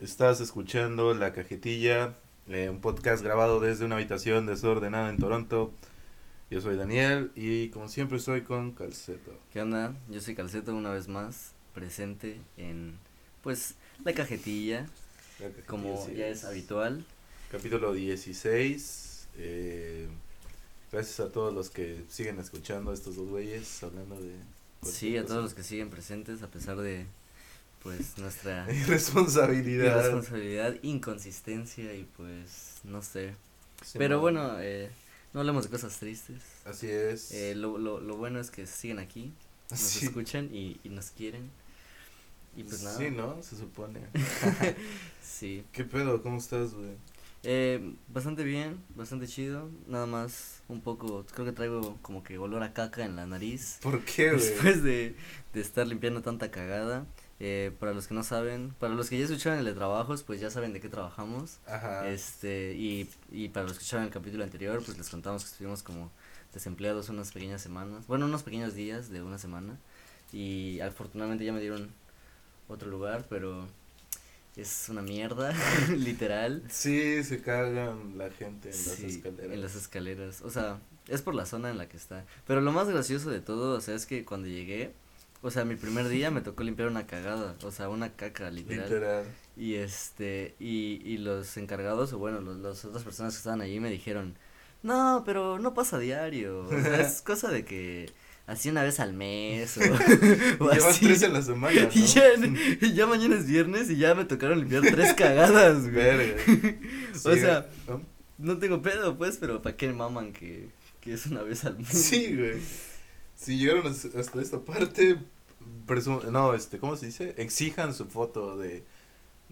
Estás escuchando La Cajetilla, eh, un podcast grabado desde una habitación desordenada en Toronto. Yo soy Daniel y como siempre estoy con Calceto. ¿Qué onda? Yo soy Calceto una vez más, presente en pues La Cajetilla, La Cajetilla, como sí ya es habitual. Capítulo 16. eh, gracias a todos los que siguen escuchando a estos dos güeyes hablando de... Sí, a todos los que siguen presentes a pesar de pues nuestra Irresponsabilidad. irresponsabilidad, inconsistencia y pues no sé. Sí, Pero no. bueno, eh, no hablemos de cosas tristes. Así es. Eh, lo, lo, lo bueno es que siguen aquí, nos Sí. escuchan y, y nos quieren. Y pues nada. Sí, ¿no? Se supone. Sí. ¿Qué pedo? ¿Cómo estás, güey? Eh, bastante bien, bastante chido. Nada más un poco, creo que traigo como que olor a caca en la nariz. ¿Por qué, güey? Después de, de estar limpiando tanta cagada. Eh, para los que no saben, para los que ya escucharon el de trabajos, pues ya saben de qué trabajamos. Ajá. Este, y, y para los que escucharon el capítulo anterior, pues les contamos que estuvimos como desempleados unas pequeñas semanas, bueno, unos pequeños días de una semana. Y afortunadamente ya me dieron otro lugar, pero es una mierda, literal. Sí, se cagan la gente en las Sí, escaleras. En las escaleras. O sea, es por la zona en la que está. Pero lo más gracioso de todo, o sea, es que cuando llegué, o sea, mi primer día me tocó limpiar una cagada, o sea, una caca, literal. Literal. Y este, y, y los encargados, o bueno, los, las otras personas que estaban allí me dijeron, no, pero no pasa diario, o sea, es cosa de que así una vez al mes, o, o Llevan así. tres en la semana, ¿no? Y ya, y ya mañana es viernes y ya me tocaron limpiar tres cagadas, güey. Verga. O sea, ¿no? No tengo pedo, pues, pero ¿para qué maman que, que es una vez al mes? Sí, güey. Si llegaron hasta esta parte, no, este, ¿cómo se dice? Exijan su foto de,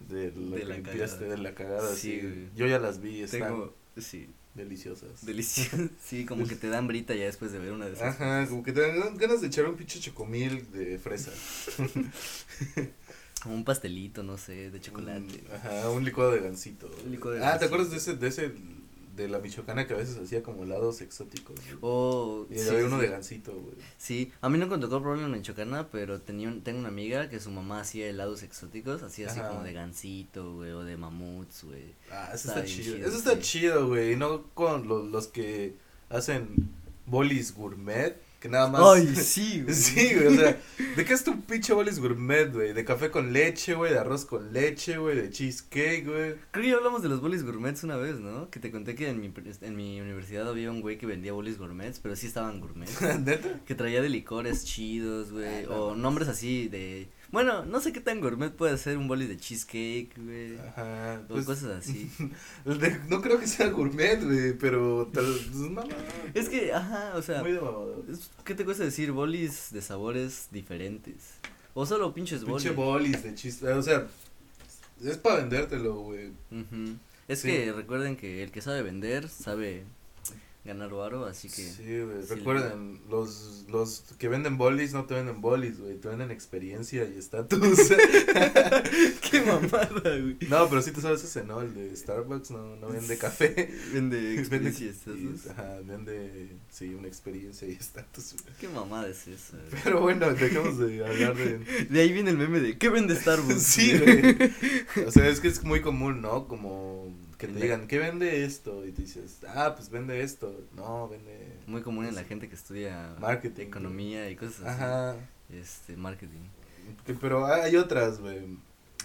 de lo De que la limpiaste, cagada. de la cagada, Sí. Yo ya las vi, están Tengo, sí, deliciosas. delicioso. Sí, como que te dan brita ya después de ver una de esas. Ajá, como que te dan ganas de echar un pinche chocomil de fresa. Como un pastelito, no sé, de chocolate. Mm, Ajá, un licuado de gansito. Un licuado de ah, ¿te acuerdas de ese, de ese, de la michoacana que a veces hacía como helados exóticos? güey? Oh, y sí, había uno sí. de gansito, güey. Sí, a mí no me tocó problema en Chocana, pero tenía un- tengo una amiga que su mamá hacía helados exóticos, hacía así como de gansito, güey, o de mamuts, güey. Ah, eso Está chido. chido, Eso está chido, güey. Y no con los, los que hacen bolis gourmet, que nada más. Ay, sí, güey. Sí, güey, o sea, ¿de qué es tu pinche bolis gourmet, güey? De café con leche, güey, de arroz con leche, güey, de cheesecake, güey. Creo que ya hablamos de los bolis gourmets una vez, ¿no? Que te conté que en mi, en mi universidad había un güey que vendía bolis gourmets, pero sí estaban gourmets. ¿Neta? Que traía de licores chidos, güey. Ah, o nombres así de. Bueno, no sé qué tan gourmet puede ser un boli de cheesecake, güey. Ajá. o Pues, cosas así. de- no creo que sea gourmet, güey, pero tal, pues, mamá. es que, ajá, o sea. Muy de ¿Qué te cuesta decir bolis de sabores diferentes? O solo pinches bolis. Pinche bolis de chiste, o sea, es para vendértelo, güey. Ujú. Es Sí. que recuerden que el que sabe vender sabe ganar varo, así que. Sí, güey, sí, recuerden, los, los que venden bolis no te venden bolis, güey, te venden experiencia y estatus. Qué mamada, güey. no, pero sí te sabes ese, ¿no? El de Starbucks no, no vende café. Vende experiencia y estatus. Ajá, vende, sí, una experiencia y estatus. güey. Qué mamada es esa. güey? Pero bueno, dejemos de hablar de... De ahí viene el meme de ¿qué vende Starbucks? Sí, güey. O sea, es que es muy común, ¿no? Como que te digan, ¿qué vende esto? Y tú dices, ah, pues vende esto. No, vende... Muy común en la gente que estudia Marketing, economía y cosas así. Ajá. Este, marketing. Que- Pero hay otras, güey.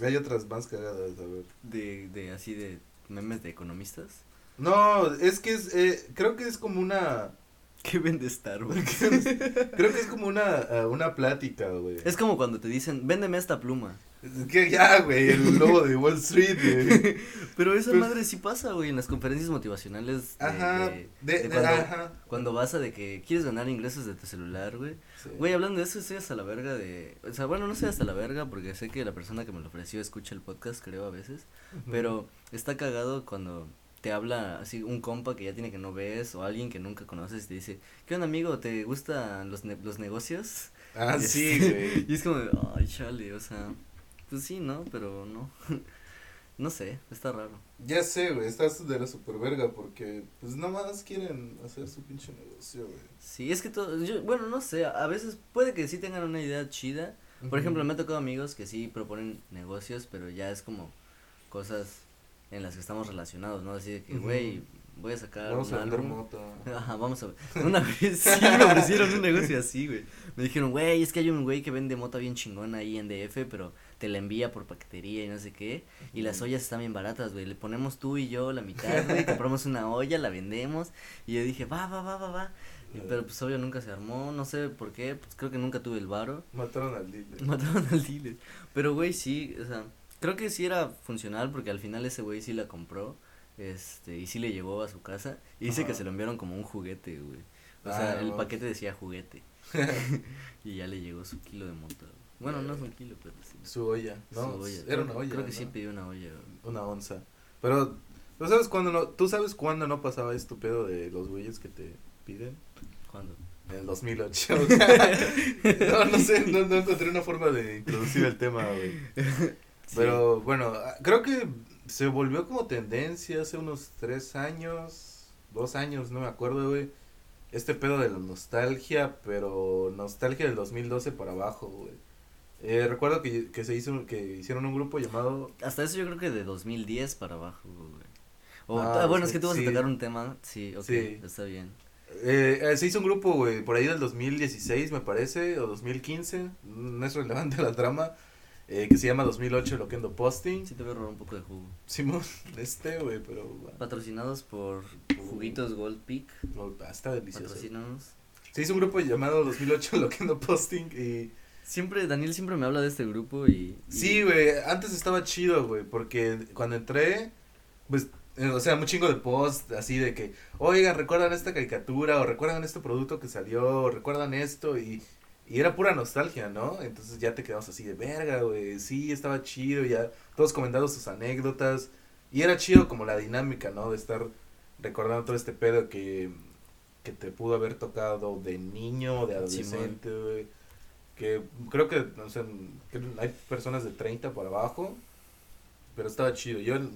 Hay otras más cagadas, a ver. De, de así de memes de economistas. No, es que es, eh, creo que es como una, ¿Qué vende Starbucks? creo que es como una, eh, una plática, güey. es como cuando te dicen, véndeme esta pluma. Es que ya, güey, el lobo de Wall Street, güey. Pero esa Pues- madre sí pasa, güey, en las conferencias motivacionales. de- Ajá, de- de, de de- cuando, ajá. cuando vas a de que quieres ganar ingresos de tu celular, güey. Sí. Güey, hablando de eso, estoy hasta la verga de... O sea, bueno, no sé hasta la verga porque sé que la persona que me lo ofreció escucha el podcast, creo, a veces. Pero está cagado cuando te habla así un compa que ya tiene que no ves o alguien que nunca conoces y te dice, ¿qué onda amigo? ¿Te gustan los, ne- los negocios? Ah, Y sí, güey. Y es como, ay, chale, o sea, pues sí, ¿no? Pero no. no sé, está raro. Ya sé, güey, estás de la super verga porque, pues, nomás quieren hacer su pinche negocio, güey. Sí, es que todo, yo, bueno, no sé, a veces puede que sí tengan una idea chida. Por ejemplo, me ha tocado amigos que sí proponen negocios, pero ya es como, cosas en las que estamos relacionados, ¿no? Así de que, güey, voy a sacar Vamos un a vender moto. Ajá, vamos a ver. Una vez sí me ofrecieron un negocio así, güey. Me dijeron, güey, es que hay un güey que vende mota bien chingona ahí en DF, pero te la envía por paquetería y no sé qué. Y las ollas están bien baratas, güey. Le ponemos tú y yo la mitad, güey. compramos una olla, la vendemos. Y yo dije, va, va, va, va, va. Y- pero pues obvio nunca se armó, no sé por qué. Pues creo que nunca tuve el varo. Mataron al dealer. Mataron al dealer. Pero, güey, sí, o sea, creo que sí era funcional porque al final ese güey sí la compró. Este, y sí le llevó a su casa. Y dice que se lo enviaron como un juguete, güey. O Ah, sea, el paquete decía juguete. y ya le llegó su kilo de mota. Bueno, no es un kilo, pero sí. Su olla, ¿no? Su olla. Era Creo- una olla. Creo que ¿no? sí pidió una olla. Una onza. Pero, ¿tú sabes cuándo no, ¿tú sabes cuándo no pasaba esto pedo de los güeyes que te piden? ¿Cuándo? En el 2008. no, no sé, no, no encontré una forma de introducir el tema, güey. Sí. Pero bueno, ah, creo que se volvió como tendencia hace unos tres años, dos años, no me acuerdo, güey. Este pedo de la nostalgia, pero nostalgia del 2012 para abajo, güey. Eh, recuerdo que, que se hizo, que hicieron un grupo llamado Hasta eso yo creo que de 2010 para abajo, güey. O, Ah, ah, bueno, es que tú vas sí. a tocar un tema. Sí, ok, Sí. está bien. Eh, eh, se hizo un grupo, güey, por ahí del 2016, me parece, o 2015, no es relevante la trama, eh, que se llama 2008 Loquendo Posting. Sí te voy a robar un poco de jugo. Simón, este, güey, pero bueno, Patrocinados por Juguitos Gold Peak. ah, está delicioso. Patrocínanos. Se hizo un grupo llamado 2008 Loquendo Posting y... Siempre, Daniel siempre me habla de este grupo y... y- Sí, güey, antes estaba chido, güey, porque cuando entré, pues, eh, o sea, un chingo de post así de que, oigan, recuerdan esta caricatura, o recuerdan este producto que salió, o recuerdan esto, y, y era pura nostalgia, ¿no? Entonces ya te quedamos así de verga, güey, sí, estaba chido, ya todos comentando sus anécdotas, y era chido como la dinámica, ¿no? De estar recordando todo este pedo que, que te pudo haber tocado de niño, de adolescente, güey. Que creo que, o sea, que hay personas de 30 para abajo, pero estaba chido. Yo en,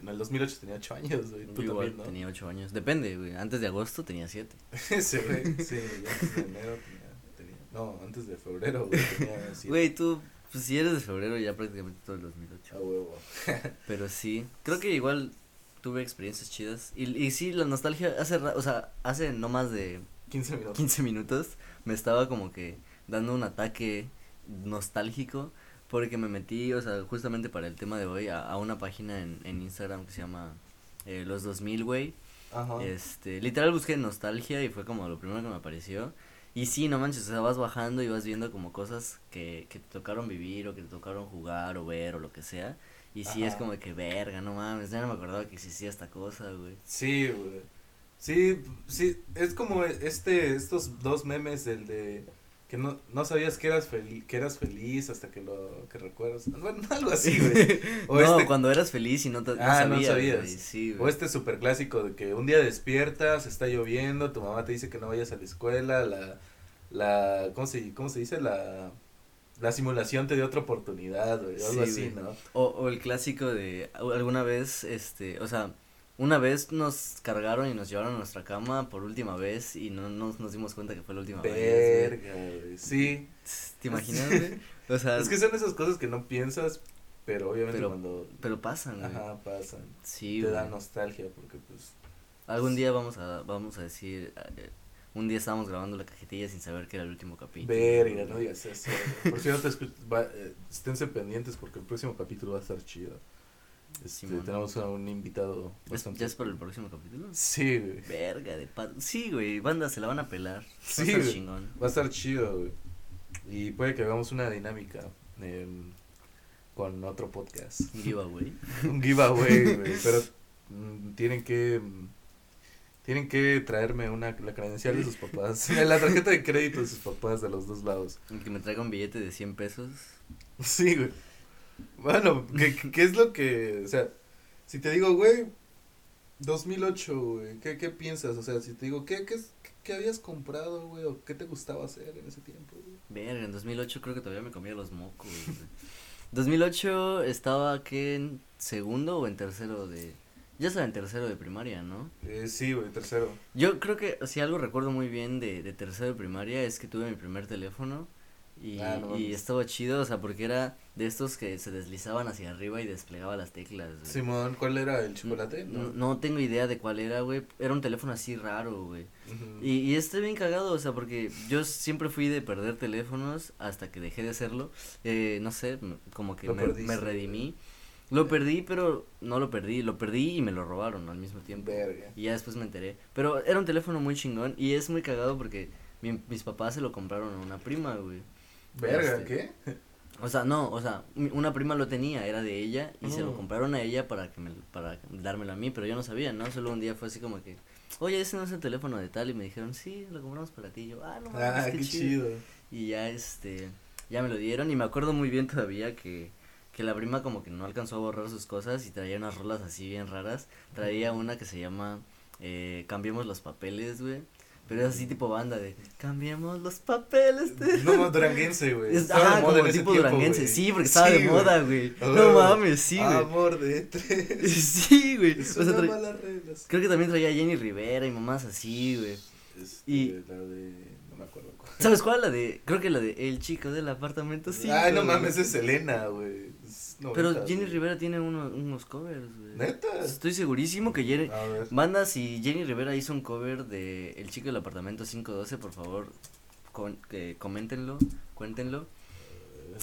en el 2008 tenía 8 años, güey. Tú igual también, ¿no? tenía 8 años. Depende, güey. Antes de agosto tenía 7. Ese, güey. Sí, yo antes de enero tenía, tenía- No, antes de febrero, güey, tenía 7. Güey, tú, pues si eres de febrero ya prácticamente todo el 2008. A huevo. Pero sí, creo que igual tuve experiencias chidas. Y, y sí, la nostalgia hace, ra- o sea, hace no más de 15 minutos. 15 minutos me estaba como que dando un ataque nostálgico porque me metí, o sea, justamente para el tema de hoy a, a una página en, en Instagram que se llama eh, Los 2000, güey. Ajá. Este, literal busqué nostalgia y fue como lo primero que me apareció. Y sí, no manches, o sea, vas bajando y vas viendo como cosas que, que te tocaron vivir o que te tocaron jugar o ver o lo que sea. Y sí es como que verga, no mames, ya no me acordaba que existía esta cosa, güey. Sí, güey. Sí, sí, es como este, estos dos memes, el de que no, no sabías que eras feliz, que eras feliz hasta que lo, que recuerdas. Bueno, algo así, güey. O no, este- cuando eras feliz y no, te, no Ah, no sabías, sabías. güey, sí, O este super clásico de que un día despiertas, está lloviendo, tu mamá te dice que no vayas a la escuela, la, la, ¿cómo se, cómo se dice? La, la simulación te dio otra oportunidad, güey, o algo Sí, así, güey. ¿no? O, o el clásico de alguna vez, este, o sea, una vez nos cargaron y nos llevaron a nuestra cama por última vez y no nos, nos dimos cuenta que fue la última vez. güey. Verga, sí. ¿Te imaginas, güey? O sea, Es que son esas cosas que no piensas, pero obviamente Pero- cuando, pero pasan, güey. ajá, pasan, Sí, te güey. da nostalgia, porque pues, Algún día vamos a, vamos a decir, eh, un día estábamos grabando la cajetilla sin saber que era el último capítulo. verga, no digas eso. Por cierto, eh, esténse pendientes porque el próximo capítulo va a estar chido. Este, tenemos a un invitado ¿Es- bastante... ¿Ya es para el próximo capítulo? Sí, güey. Verga de pa Sí, güey, banda, se la van a pelar. Va a Sí, estar güey. chingón. Va a estar chido, güey. Y puede que hagamos una dinámica em, con otro podcast. Un giveaway. Un giveaway, güey. Pero mm, tienen que. tienen que traerme una, la credencial de sus papás. La tarjeta de crédito de sus papás de los dos lados. Que me traiga un billete de 100 pesos. Sí, güey. Bueno, ¿qué, qué- qué es lo que. O sea, si te digo, güey, 2008, güey, ¿qué, ¿qué piensas? O sea, si te digo, ¿qué, qué, qué habías comprado, güey? ¿O qué te gustaba hacer en ese tiempo, güey? Verga, en 2008 creo que todavía me comía los mocos. güey. 2008 estaba que en segundo o en tercero de... Ya estaba en tercero de primaria, ¿no? Eh, sí, güey, tercero. Yo creo que si algo recuerdo muy bien de, de tercero de primaria es que tuve mi primer teléfono Y, Ah, no y estaba chido, o sea, porque era de estos que se deslizaban hacia arriba y desplegaba las teclas, güey. Simón, ¿cuál era el chocolate? No, no tengo idea de cuál era, güey. Era un teléfono así raro, güey. Y, y está bien cagado, o sea, porque yo siempre fui de perder teléfonos hasta que dejé de hacerlo. Eh, no sé, como que me, me redimí. Lo perdí, pero no lo perdí. Lo perdí y me lo robaron al mismo tiempo. Verga. Y ya después me enteré. Pero era un teléfono muy chingón y es muy cagado porque mi- mis papás se lo compraron a una prima, güey. Verga, Este, ¿qué? O sea, no, o sea, una prima lo tenía, era de ella y se lo Oh. compraron a ella para que me, para dármelo a mí, pero yo no sabía, ¿no? Solo un día fue así como que, oye, ese no es el teléfono de tal y me dijeron, sí, lo compramos para ti. Y yo, ah, no, Ah, qué chido. Y ya, este, ya me lo dieron y me acuerdo muy bien todavía que, que la prima como que no alcanzó a borrar sus cosas y traía unas rolas así bien raras. Traía una que se llama, eh, Cambiemos los papeles, güey. Pero es así tipo banda de, cambiemos los papeles. de-". No, duranguense, güey. Ajá, moda como en tipo duranguense, güey. sí, porque estaba de moda, güey. No mames, sí, güey. Amor de tres. Sí, güey. O sea, tra- mala reglas. creo que también traía Jenny Rivera y mamás así, güey. Este, Y- la de. No me acuerdo cuál. ¿Sabes cuál? La de, creo que la de El chico del apartamento sí. Ay, no mames, es Selena, güey. Pero Jenny. Rivera tiene uno- unos covers, güey. ¿Neta? Estoy segurísimo que Jenny... A ver. Banda, si Jenny Rivera hizo un cover de El chico del apartamento 512, por favor, con, coméntenlo, cuéntenlo.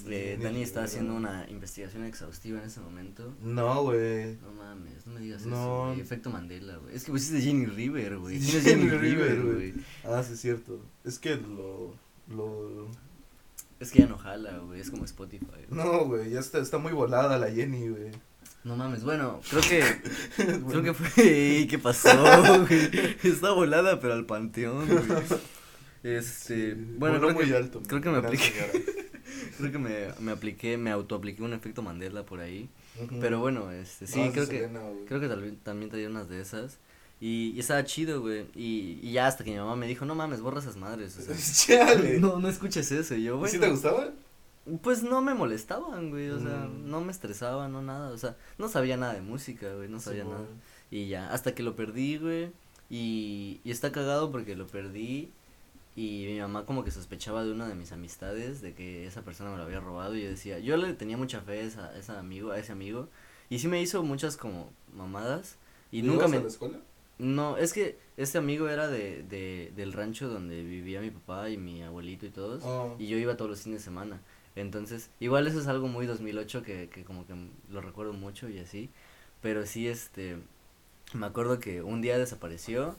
Eh, Jenny Dani está haciendo una investigación exhaustiva en ese momento. No, güey. No mames, no me digas No. eso. Efecto Mandela, güey. Es que pusiste Jenny River, güey. Sí, ¿Quién es Jenny Jenny River, güey? Ah, sí, es cierto. Es que lo. lo... Es que ya no jala, güey. Es como Spotify. güey. No, güey, ya está, está muy volada la Jenny, güey. No mames, bueno, creo que. Creo que fue. ¿Qué pasó, güey? Está volada, pero al panteón, güey. Este. Sí, bueno, creo muy que, alto. creo que me apliqué. creo que me, me apliqué, me autoapliqué un efecto Mandela por ahí. Pero bueno, este, sí, No, creo que. Selena, güey. Creo que también traía unas de esas. Y, y estaba chido, güey. Y, y ya hasta que mi mamá me dijo, no mames, borra esas madres. O sea, Chale. no, no escuches eso. Y yo, ¿Y bueno. ¿Sí te gustaba? Pues no me molestaban, güey, o sea, Mm. no me estresaban, no nada, o sea, no sabía nada de música, güey, no sabía nada. Y ya, hasta que lo perdí, güey, y, y está cagado porque lo perdí y mi mamá como que sospechaba de una de mis amistades de que esa persona me lo había robado y yo decía, yo le tenía mucha fe a, esa, a ese amigo, a ese amigo, y sí me hizo muchas como mamadas y nunca ¿Ibas me... a la escuela? No, es que este amigo era de, de, del rancho donde vivía mi papá y mi abuelito y todos. Oh. Y yo iba todos los fines de semana. Entonces, igual eso es algo muy 2008 que, que como que lo recuerdo mucho y así. Pero sí, este, me acuerdo que un día desapareció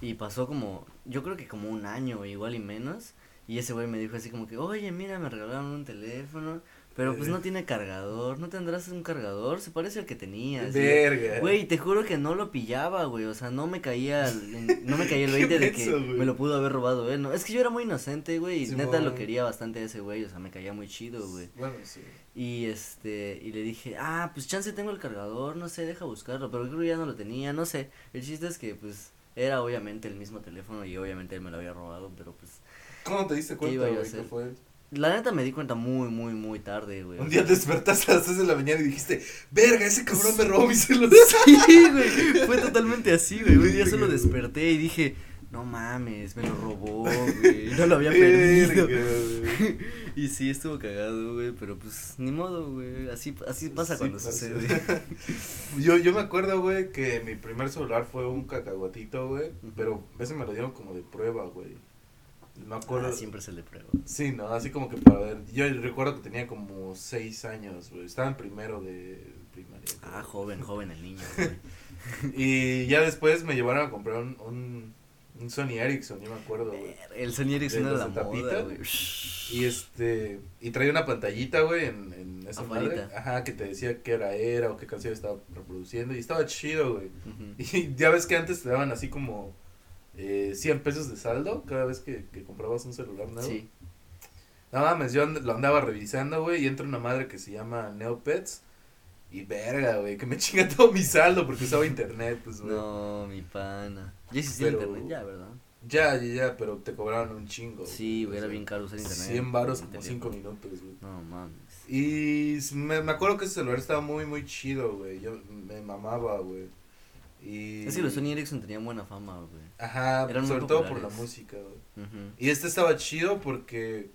y pasó como, yo creo que como un año, igual y menos. Y ese güey me dijo así como que, oye, mira, me regalaron un teléfono, pero pues no tiene cargador, ¿no tendrás un cargador? Se parece al que tenías. Verga. Güey, te juro que no lo pillaba, güey, o sea, no me caía, el- no me caía el 20 de que me lo pudo haber robado él, ¿no? Es que yo era muy inocente, güey, y neta lo quería bastante a ese güey, o sea, me caía muy chido, güey. Bueno, sí. Y este, y le dije, ah, pues chance tengo el cargador, no sé, deja buscarlo, pero creo que ya no lo tenía, no sé. El chiste es que, pues, era obviamente el mismo teléfono y obviamente él me lo había robado, pero pues, ¿Cómo te diste ¿Qué iba cuenta, güey? ¿Qué hacer? fue? La neta me di cuenta muy, muy, muy tarde, güey. Un día te despertaste a las 3 de la mañana y dijiste, verga, ese cabrón me robó mi celular. Sí, güey, fue totalmente así, güey. Un día solo desperté y dije, no mames, me lo robó, güey. No lo había perdido. Verga. Y sí, estuvo cagado, güey, pero pues ni modo, güey. Así, así pasa Sí cuando pasa. sucede. Yo, yo me acuerdo, güey, que mi primer celular fue un cacahuatito, güey, pero ese me lo dieron como de prueba, güey. Me acuerdo. Ah, siempre se le prueba. Sí, no, así como que para ver. Yo recuerdo que tenía como 6 años, güey. Estaba en primero de primaria. creo. Ah, joven, joven el niño, güey. Y ya después me llevaron a comprar un, un, un Sony Ericsson, yo me acuerdo, güey. El Sony Ericsson ¿De era la moda, tapita? güey. Y este, y traía una pantallita, güey, en, en esa Afuerita. madre. Ajá, que te decía qué hora era o qué canción estaba reproduciendo. Y estaba chido, güey. Y ya ves que antes te daban así como eh, 100 pesos de saldo cada vez que, que comprabas un celular nuevo. Sí. No mames, yo and- lo andaba revisando, güey, y entra una madre que se llama Neopets. Y verga, güey, que me chinga todo mi saldo porque usaba internet, pues, güey. No, mi pana. Ya existía internet ya, ¿verdad? Ya, ya, ya, pero te cobraron un chingo. Sí, güey, era bien caro usar internet. 100 varos en como teléfono. 5 minutos, güey. No mames. Y me, me acuerdo que ese celular estaba muy, muy chido, güey. Yo me mamaba, güey. Y... Es que los Sony Ericsson tenían buena fama, güey. Ajá, eran sobre todo por la música, güey. Y este estaba chido porque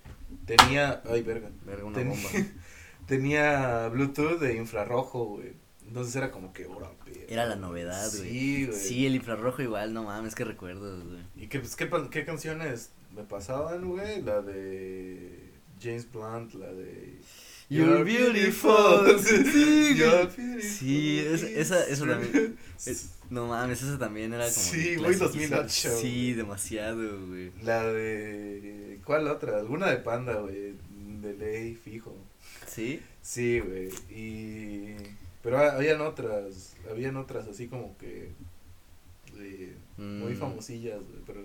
tenía, ay, verga. Verga, una Tenía- bomba. Tenía Bluetooth de infrarrojo, güey. Entonces era como que, verga. Era la novedad, güey. Sí, güey. Sí, el infrarrojo igual, no mames, que recuerdos, güey. ¿Y qué, pues, qué, qué canciones me pasaban, güey? La de James Blunt, la de... You're beautiful. Sí, You're güey. beautiful. Sí, es- esa- eso también. Es- no mames, esa también era como. Sí, muy clasiquísima. 2008, Sí, demasiado, güey. La de... ¿Cuál otra? Alguna de Panda, güey. De ley, fijo. ¿Sí? Sí, güey. Y... Pero ha- habían otras, habían otras así como que... eh, muy Mm. famosillas, güey, pero...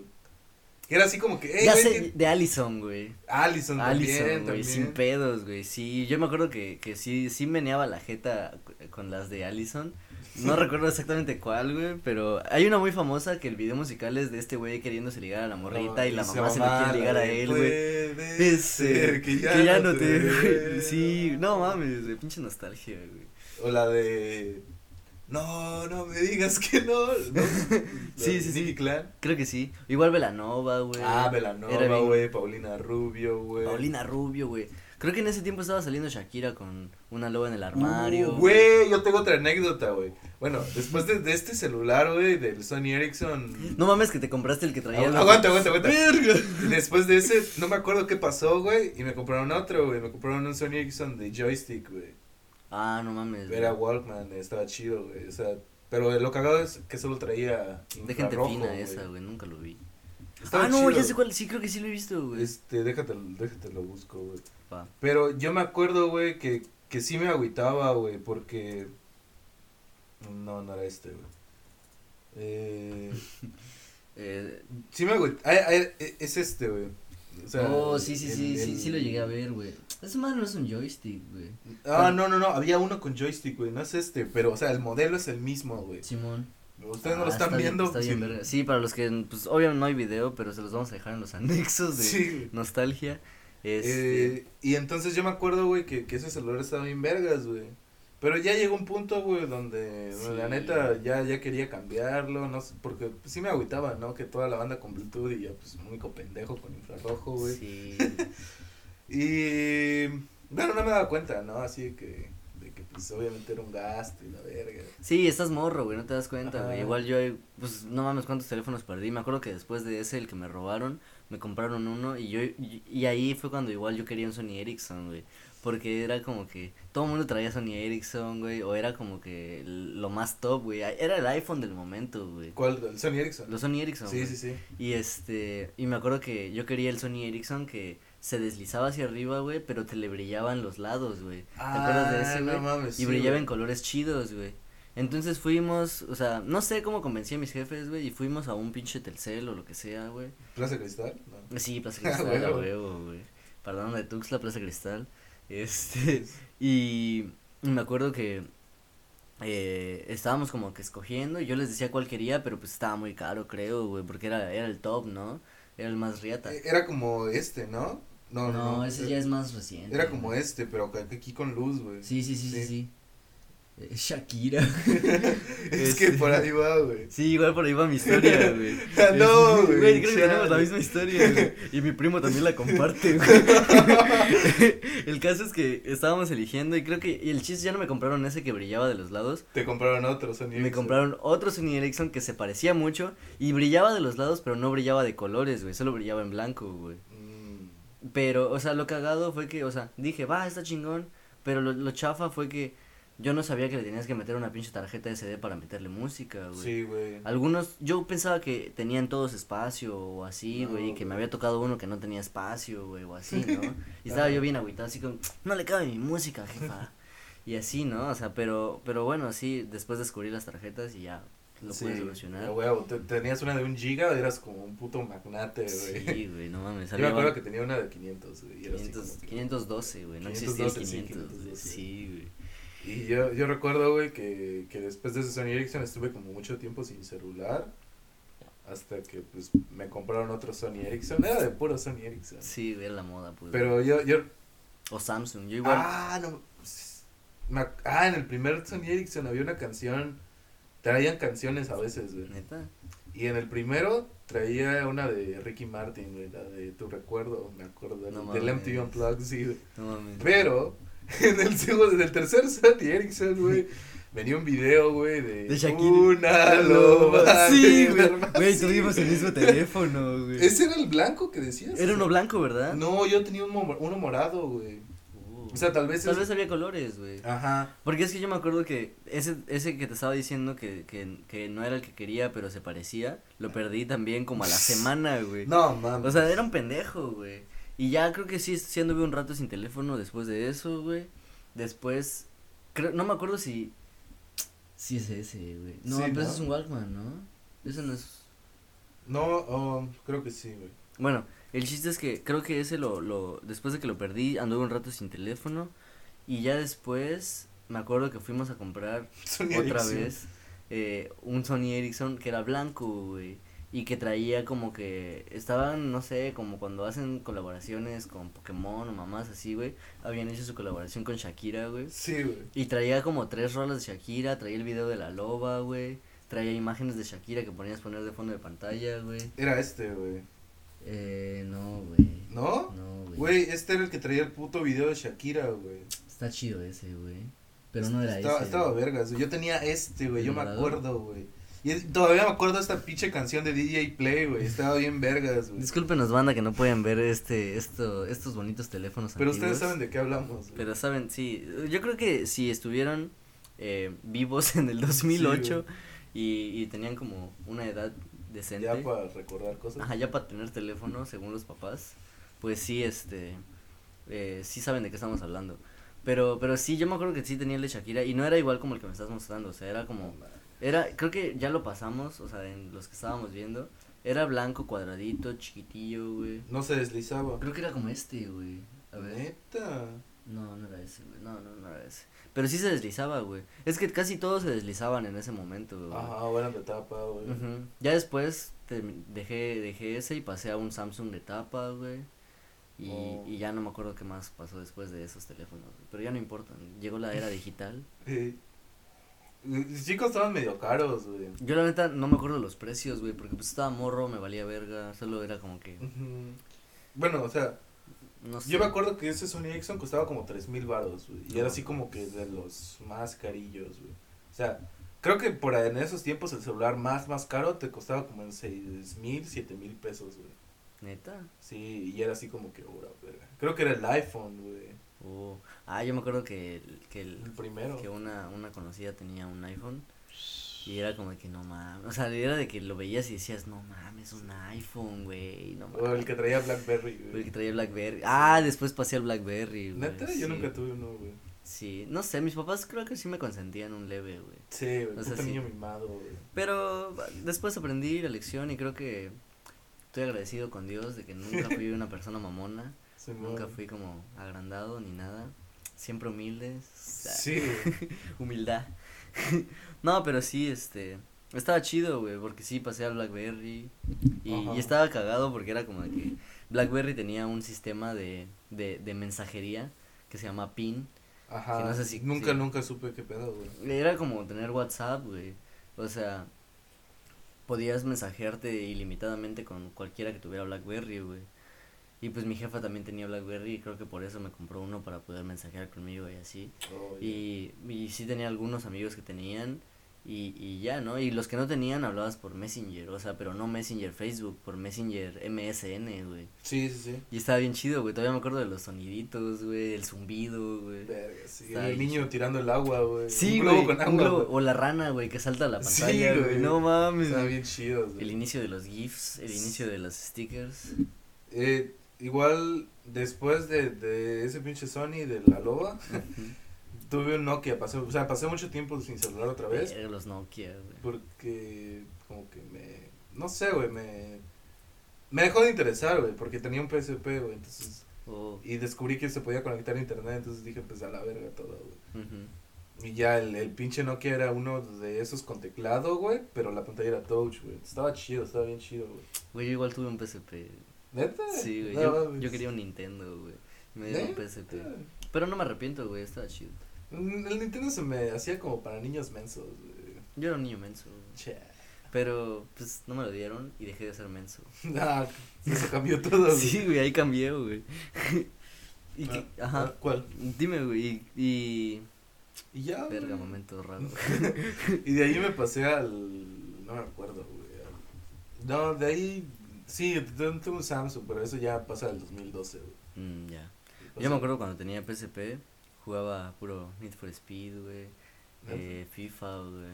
Que era así como que... "Ey, ya güey, sé, que- de Allison, güey. Allison, Allison, también, güey, sin también. pedos, güey. Sí, yo me acuerdo que, que sí, sí meneaba la jeta con las de Allison. No recuerdo exactamente cuál, güey, pero hay una muy famosa que el video musical es de este güey queriéndose ligar a la morrita y la mamá se lo "Mamá, quiere ligar a él, güey. puede Es ser que ya, no te veo". Sí, no mames, de pinche nostalgia, güey. O la de... No, no me digas que no. ¿no? Sí, sí, sí. Clan. Creo que sí. Igual Velanova, güey. Ah, bien- güey, Paulina Rubio, güey. Paulina Rubio, güey. Creo que en ese tiempo estaba saliendo Shakira con una loba en el armario. Uh, Güey, yo tengo otra anécdota, güey. Bueno, después de, de este celular, güey, del Sony Ericsson. No mames que te compraste el que traía. Agu- los- aguanta, aguanta, aguanta. Después de ese, no me acuerdo qué pasó, güey, y me compraron otro, güey. Me compraron un Sony Ericsson de joystick, güey. Ah, no mames. Era güey. Walkman, estaba chido, güey. O sea, pero lo cagado es que solo traía De gente fina güey. esa, güey. Nunca lo vi. Estaba ah, no, chido. ya sé cuál. Sí, creo que sí lo he visto, güey. Este, déjate, déjate lo busco, güey. Pero yo me acuerdo, güey, que, que sí me agüitaba, güey, porque... No, no era este, güey. Eh, Eh, sí me agüitaba, es este, güey. O sea, oh, sí, sí, el- sí, sí, el- sí lo llegué a ver, güey. Esa madre no es un joystick, güey. Ah, no, no, no, había uno con joystick, güey, no es este, pero, o sea, el modelo es el mismo, güey. Simón. Ustedes no Ah, lo están está bien- viendo. está bien sí. verga. Sí, para los que, pues, obviamente no hay video, pero se los vamos a dejar en los anexos de Sí. nostalgia. Este, Eh, y entonces yo me acuerdo, güey, que, que ese celular estaba bien vergas, güey. Pero ya llegó un punto, güey, donde Sí. la neta ya, ya quería cambiarlo, no sé, porque pues, sí me agüitaba, ¿no? Que toda la banda con Bluetooth y ya, pues, un único pendejo con infrarrojo, güey. Sí. Y, bueno, no me daba cuenta, ¿no? Así de que, de que, pues, obviamente era un gasto y la verga. Sí, estás morro, güey, no te das cuenta, güey. Igual yo, pues, no mames cuántos teléfonos perdí. Me acuerdo que después de ese, el que me robaron, me compraron uno y yo, y, y ahí fue cuando igual yo quería un Sony Ericsson, güey. Porque era como que todo el mundo traía Sony Ericsson, güey, o era como que lo más top, güey. Era el iPhone del momento, güey. ¿Cuál? ¿El Sony Ericsson? Los Sony Ericsson, sí, güey. sí, sí. Y este, y me acuerdo que yo quería el Sony Ericsson que se deslizaba hacia arriba, güey, pero te le brillaban los lados, güey. ¿Te acuerdas de ese, Ah, no mames, y brillaba en colores chidos, güey. Entonces fuimos, o sea, no sé cómo convencí a mis jefes, güey, y fuimos a un pinche Telcel o lo que sea, güey. ¿Plaza Cristal? No. Sí, Plaza Ah, Cristal, a huevo. güey. Perdón, de Tuxtla, Plaza Cristal. Este, y me acuerdo que eh, estábamos como que escogiendo y yo les decía cuál quería, pero pues estaba muy caro, creo, güey, porque era, era el top, ¿no? Era el más riata. Eh, Era como este, ¿no? No, no, no. ese eh, ya es más reciente. Era como este, pero aquí con luz, güey. Sí, sí, sí, sí, Sí. Eh, Shakira. Es que por ahí va, güey. Sí, igual por ahí va mi historia, güey. Ah, no, güey, creo que tenemos la misma historia, güey. Y mi primo también la comparte, güey. El caso es que estábamos eligiendo y creo que y el chiste ya no me compraron ese que brillaba de los lados. Te compraron otro Sony Me Ericsson. compraron otro Sony Ericsson que se parecía mucho y brillaba de los lados, pero no brillaba de colores, güey. Solo brillaba en blanco, güey. Mm, Pero, o sea, lo cagado fue que, o sea, dije, va, está chingón. Pero lo, lo chafa fue que yo no sabía que le tenías que meter una pinche tarjeta SD para meterle música, güey. Sí, güey. Algunos, yo pensaba que tenían todos espacio o así, No, güey, y que me güey. había tocado uno que no tenía espacio, güey, o así, ¿no? Y estaba yo bien agüitado, así como, no le cabe mi música, jefa. Y así, ¿no? O sea, pero, pero bueno, sí, después descubrí las tarjetas y ya lo sí, pude solucionar. te- tenías una de un giga, eras como un puto magnate, güey. Sí, güey, no mames. Yo me acuerdo que tenía una de 500, güey. y era así 500, como que- 512, güey, no existía el 512, sí, 500, güey, 512. sí, güey. Y yo, yo recuerdo, güey, que, que después de ese Sony Ericsson estuve como mucho tiempo sin celular. Hasta que, pues, me compraron otro Sony Ericsson. Era de puro Sony Ericsson. Sí, era la moda, pues. Pero yo, yo, O Samsung, yo igual. Ah, no. me ah, en el primer Sony Ericsson había una canción traían canciones a veces, güey. Neta. Y en el primero traía una de Ricky Martin, güey, la de Tu Recuerdo, me acuerdo, No del. MTV Unplugged, sí, güey. No mames. Pero, en el segundo, en el tercer Sandy Erickson, güey, venía un video, güey, de, De Shakira. una loba. Sí, güey. Güey, tuvimos el mismo teléfono, güey. Ese era el blanco que decías. Era uno blanco, ¿verdad? No, yo tenía un mo- uno morado, güey. Uh. O sea, tal vez Tal es- vez había colores, güey. Ajá. Porque es que yo me acuerdo que ese, ese que te estaba diciendo que, que, que no era el que quería, pero se parecía, lo perdí también como a la semana, güey. No, mames. O sea, era un pendejo, güey. Y ya creo que sí, sí anduve un rato sin teléfono después de eso, güey. Después, creo, no me acuerdo si... Sí es ese, güey. No, Sí, pero ¿no? ese es un Walkman, ¿no? Ese no es... No, oh, creo que sí, güey. Bueno, el chiste es que creo que ese lo, lo, después de que lo perdí, anduve un rato sin teléfono. Y ya después, me acuerdo que fuimos a comprar Sony otra Ericsson. vez eh, un Sony Ericsson que era blanco, güey. Y que traía como que estaban, no sé, como cuando hacen colaboraciones con Pokémon o mamás así, güey. Habían hecho su colaboración con Shakira, güey. Sí, güey. Y traía como tres rolas de Shakira, traía el video de la loba, güey. Traía imágenes de Shakira que ponías poner de fondo de pantalla, güey. Era este, güey. Eh, no, güey. ¿No? No, güey. Güey, este era el que traía el puto video de Shakira, güey. Está chido ese, güey. Pero no era estaba, ese. Estaba güey. vergas, güey. Yo tenía este, güey. Yo me acuerdo, güey. Y todavía me acuerdo de esta pinche canción de DJ Play, güey. Estaba bien vergas, güey. Discúlpenos, banda, que no pueden ver este, esto, estos bonitos teléfonos Pero ustedes saben de qué hablamos, güey. Pero saben, sí. Yo creo que si estuvieron eh, vivos en el 2008 y, y tenían como una edad decente. Ya para recordar cosas. Ajá, ya para tener teléfono, según los papás, pues sí, este, eh, sí saben de qué estamos hablando. Pero, pero sí, yo me acuerdo que sí tenía el de Shakira y no era igual como el que me estás mostrando, o sea, era como, era, creo que ya lo pasamos, o sea, en los que estábamos viendo, era blanco, cuadradito, chiquitillo, güey. No se deslizaba. Creo que era como este, güey. A ver. Neta. No, no era ese, güey. No, no, no era ese. Pero sí se deslizaba, güey. Es que casi todos se deslizaban en ese momento, güey. Ajá, buena de tapa, güey. Ya después termi- dejé, dejé ese y pasé a un Samsung de tapa, güey. Y, Oh. y ya no me acuerdo qué más pasó después de esos teléfonos, güey. Pero ya no importa. Llegó la era digital. Los chicos estaban medio caros, güey. Yo la neta no me acuerdo de los precios, güey. Porque pues estaba morro, me valía verga. Solo era como que. Bueno, o sea, no sé. yo me acuerdo que ese Sony Ericsson costaba como tres mil baros, güey. Y No era así como que de los más carillos, güey. O sea, creo que por en esos tiempos el celular más, más caro te costaba como en seis mil, siete mil pesos, güey. Neta. Sí, y era así como que, ora, verga. Creo que era el iPhone, güey. Ah, yo me acuerdo que, el- que el, El primero. que una, una conocida tenía un iPhone y era como de que no mames, o sea, era de que lo veías y decías, no mames, un iPhone, güey, no O el mames. que traía Blackberry, O el güey. que traía Blackberry. Ah, después pasé al Blackberry, güey. Neta, yo sí. nunca tuve uno, güey. Sí, no sé, mis papás creo que sí me consentían un leve, güey. Sí, güey, O sea, puto sí. niño mimado, güey. Pero después aprendí la lección y creo que estoy agradecido con Dios de que nunca fui una persona mamona, Sí, nunca fui como agrandado ni nada, siempre humildes. Sí. Humildad. no, pero sí, este. Estaba chido, güey, porque sí pasé al Blackberry. Y, estaba cagado porque era como de que Blackberry tenía un sistema de, de, de mensajería que se llama PIN. Ajá. Que no sé si- nunca, nunca supe qué pedo, güey. Era como tener WhatsApp, güey. O sea, podías mensajearte ilimitadamente con cualquiera que tuviera Blackberry, güey. Y pues mi jefa también tenía Blackberry y creo que por eso me compró uno para poder mensajear conmigo y así. Oh. Y, y sí tenía algunos amigos que tenían y, y ya, ¿no? Y los que no tenían hablabas por Messenger, o sea, pero no Messenger Facebook, por Messenger MSN, güey. Sí, sí, sí. Y estaba bien chido, güey, todavía me acuerdo de los soniditos, güey, el zumbido, güey. Verga, sí. Está El niño tirando el agua, güey. Sí, Un globo güey, con un agua, globo, güey. o la rana, güey, que salta a la Sí, pantalla, güey, güey. no mames. Está bien chido, güey. El inicio de los GIFs, el inicio de los stickers. Eh, igual, después de, de ese pinche Sony de la loba, tuve un Nokia, pasé, o sea, pasé mucho tiempo sin celular otra vez, Verga, los Nokia, güey. porque como que me, no sé, güey, me, me dejó de interesar, güey, porque tenía un PSP, güey, entonces, Oh, y descubrí que se podía conectar a internet, entonces dije, pues a la verga todo, güey. Y ya el, el pinche Nokia era uno de esos con teclado, güey, pero la pantalla era touch, güey. Estaba chido, estaba bien chido, güey. Güey, yo igual tuve un PSP. ¿Neta? Sí, güey, No yo, quería un Nintendo, güey. Me dieron un. PSP. Pero no me arrepiento, güey, estaba chido. Mm, El Nintendo se me hacía como para niños mensos, güey. Yo era un niño menso. güey. Che. Pero, pues, no me lo dieron y dejé de ser menso. Ah, eso cambió todo. güey. Sí, güey, ahí cambié, güey. y que, Ah, ajá. ah, ¿Cuál? Dime, güey, y, y... Y ya. Verga, güey. momento raro. Y de ahí me pasé al. No me acuerdo, güey. al- No, de ahí. Sí, tengo un Samsung, pero eso ya pasa del 2012, güey. Mm, ya. Yo me acuerdo cuando tenía PSP, jugaba puro Need for Speed, güey. Eh, FIFA, güey.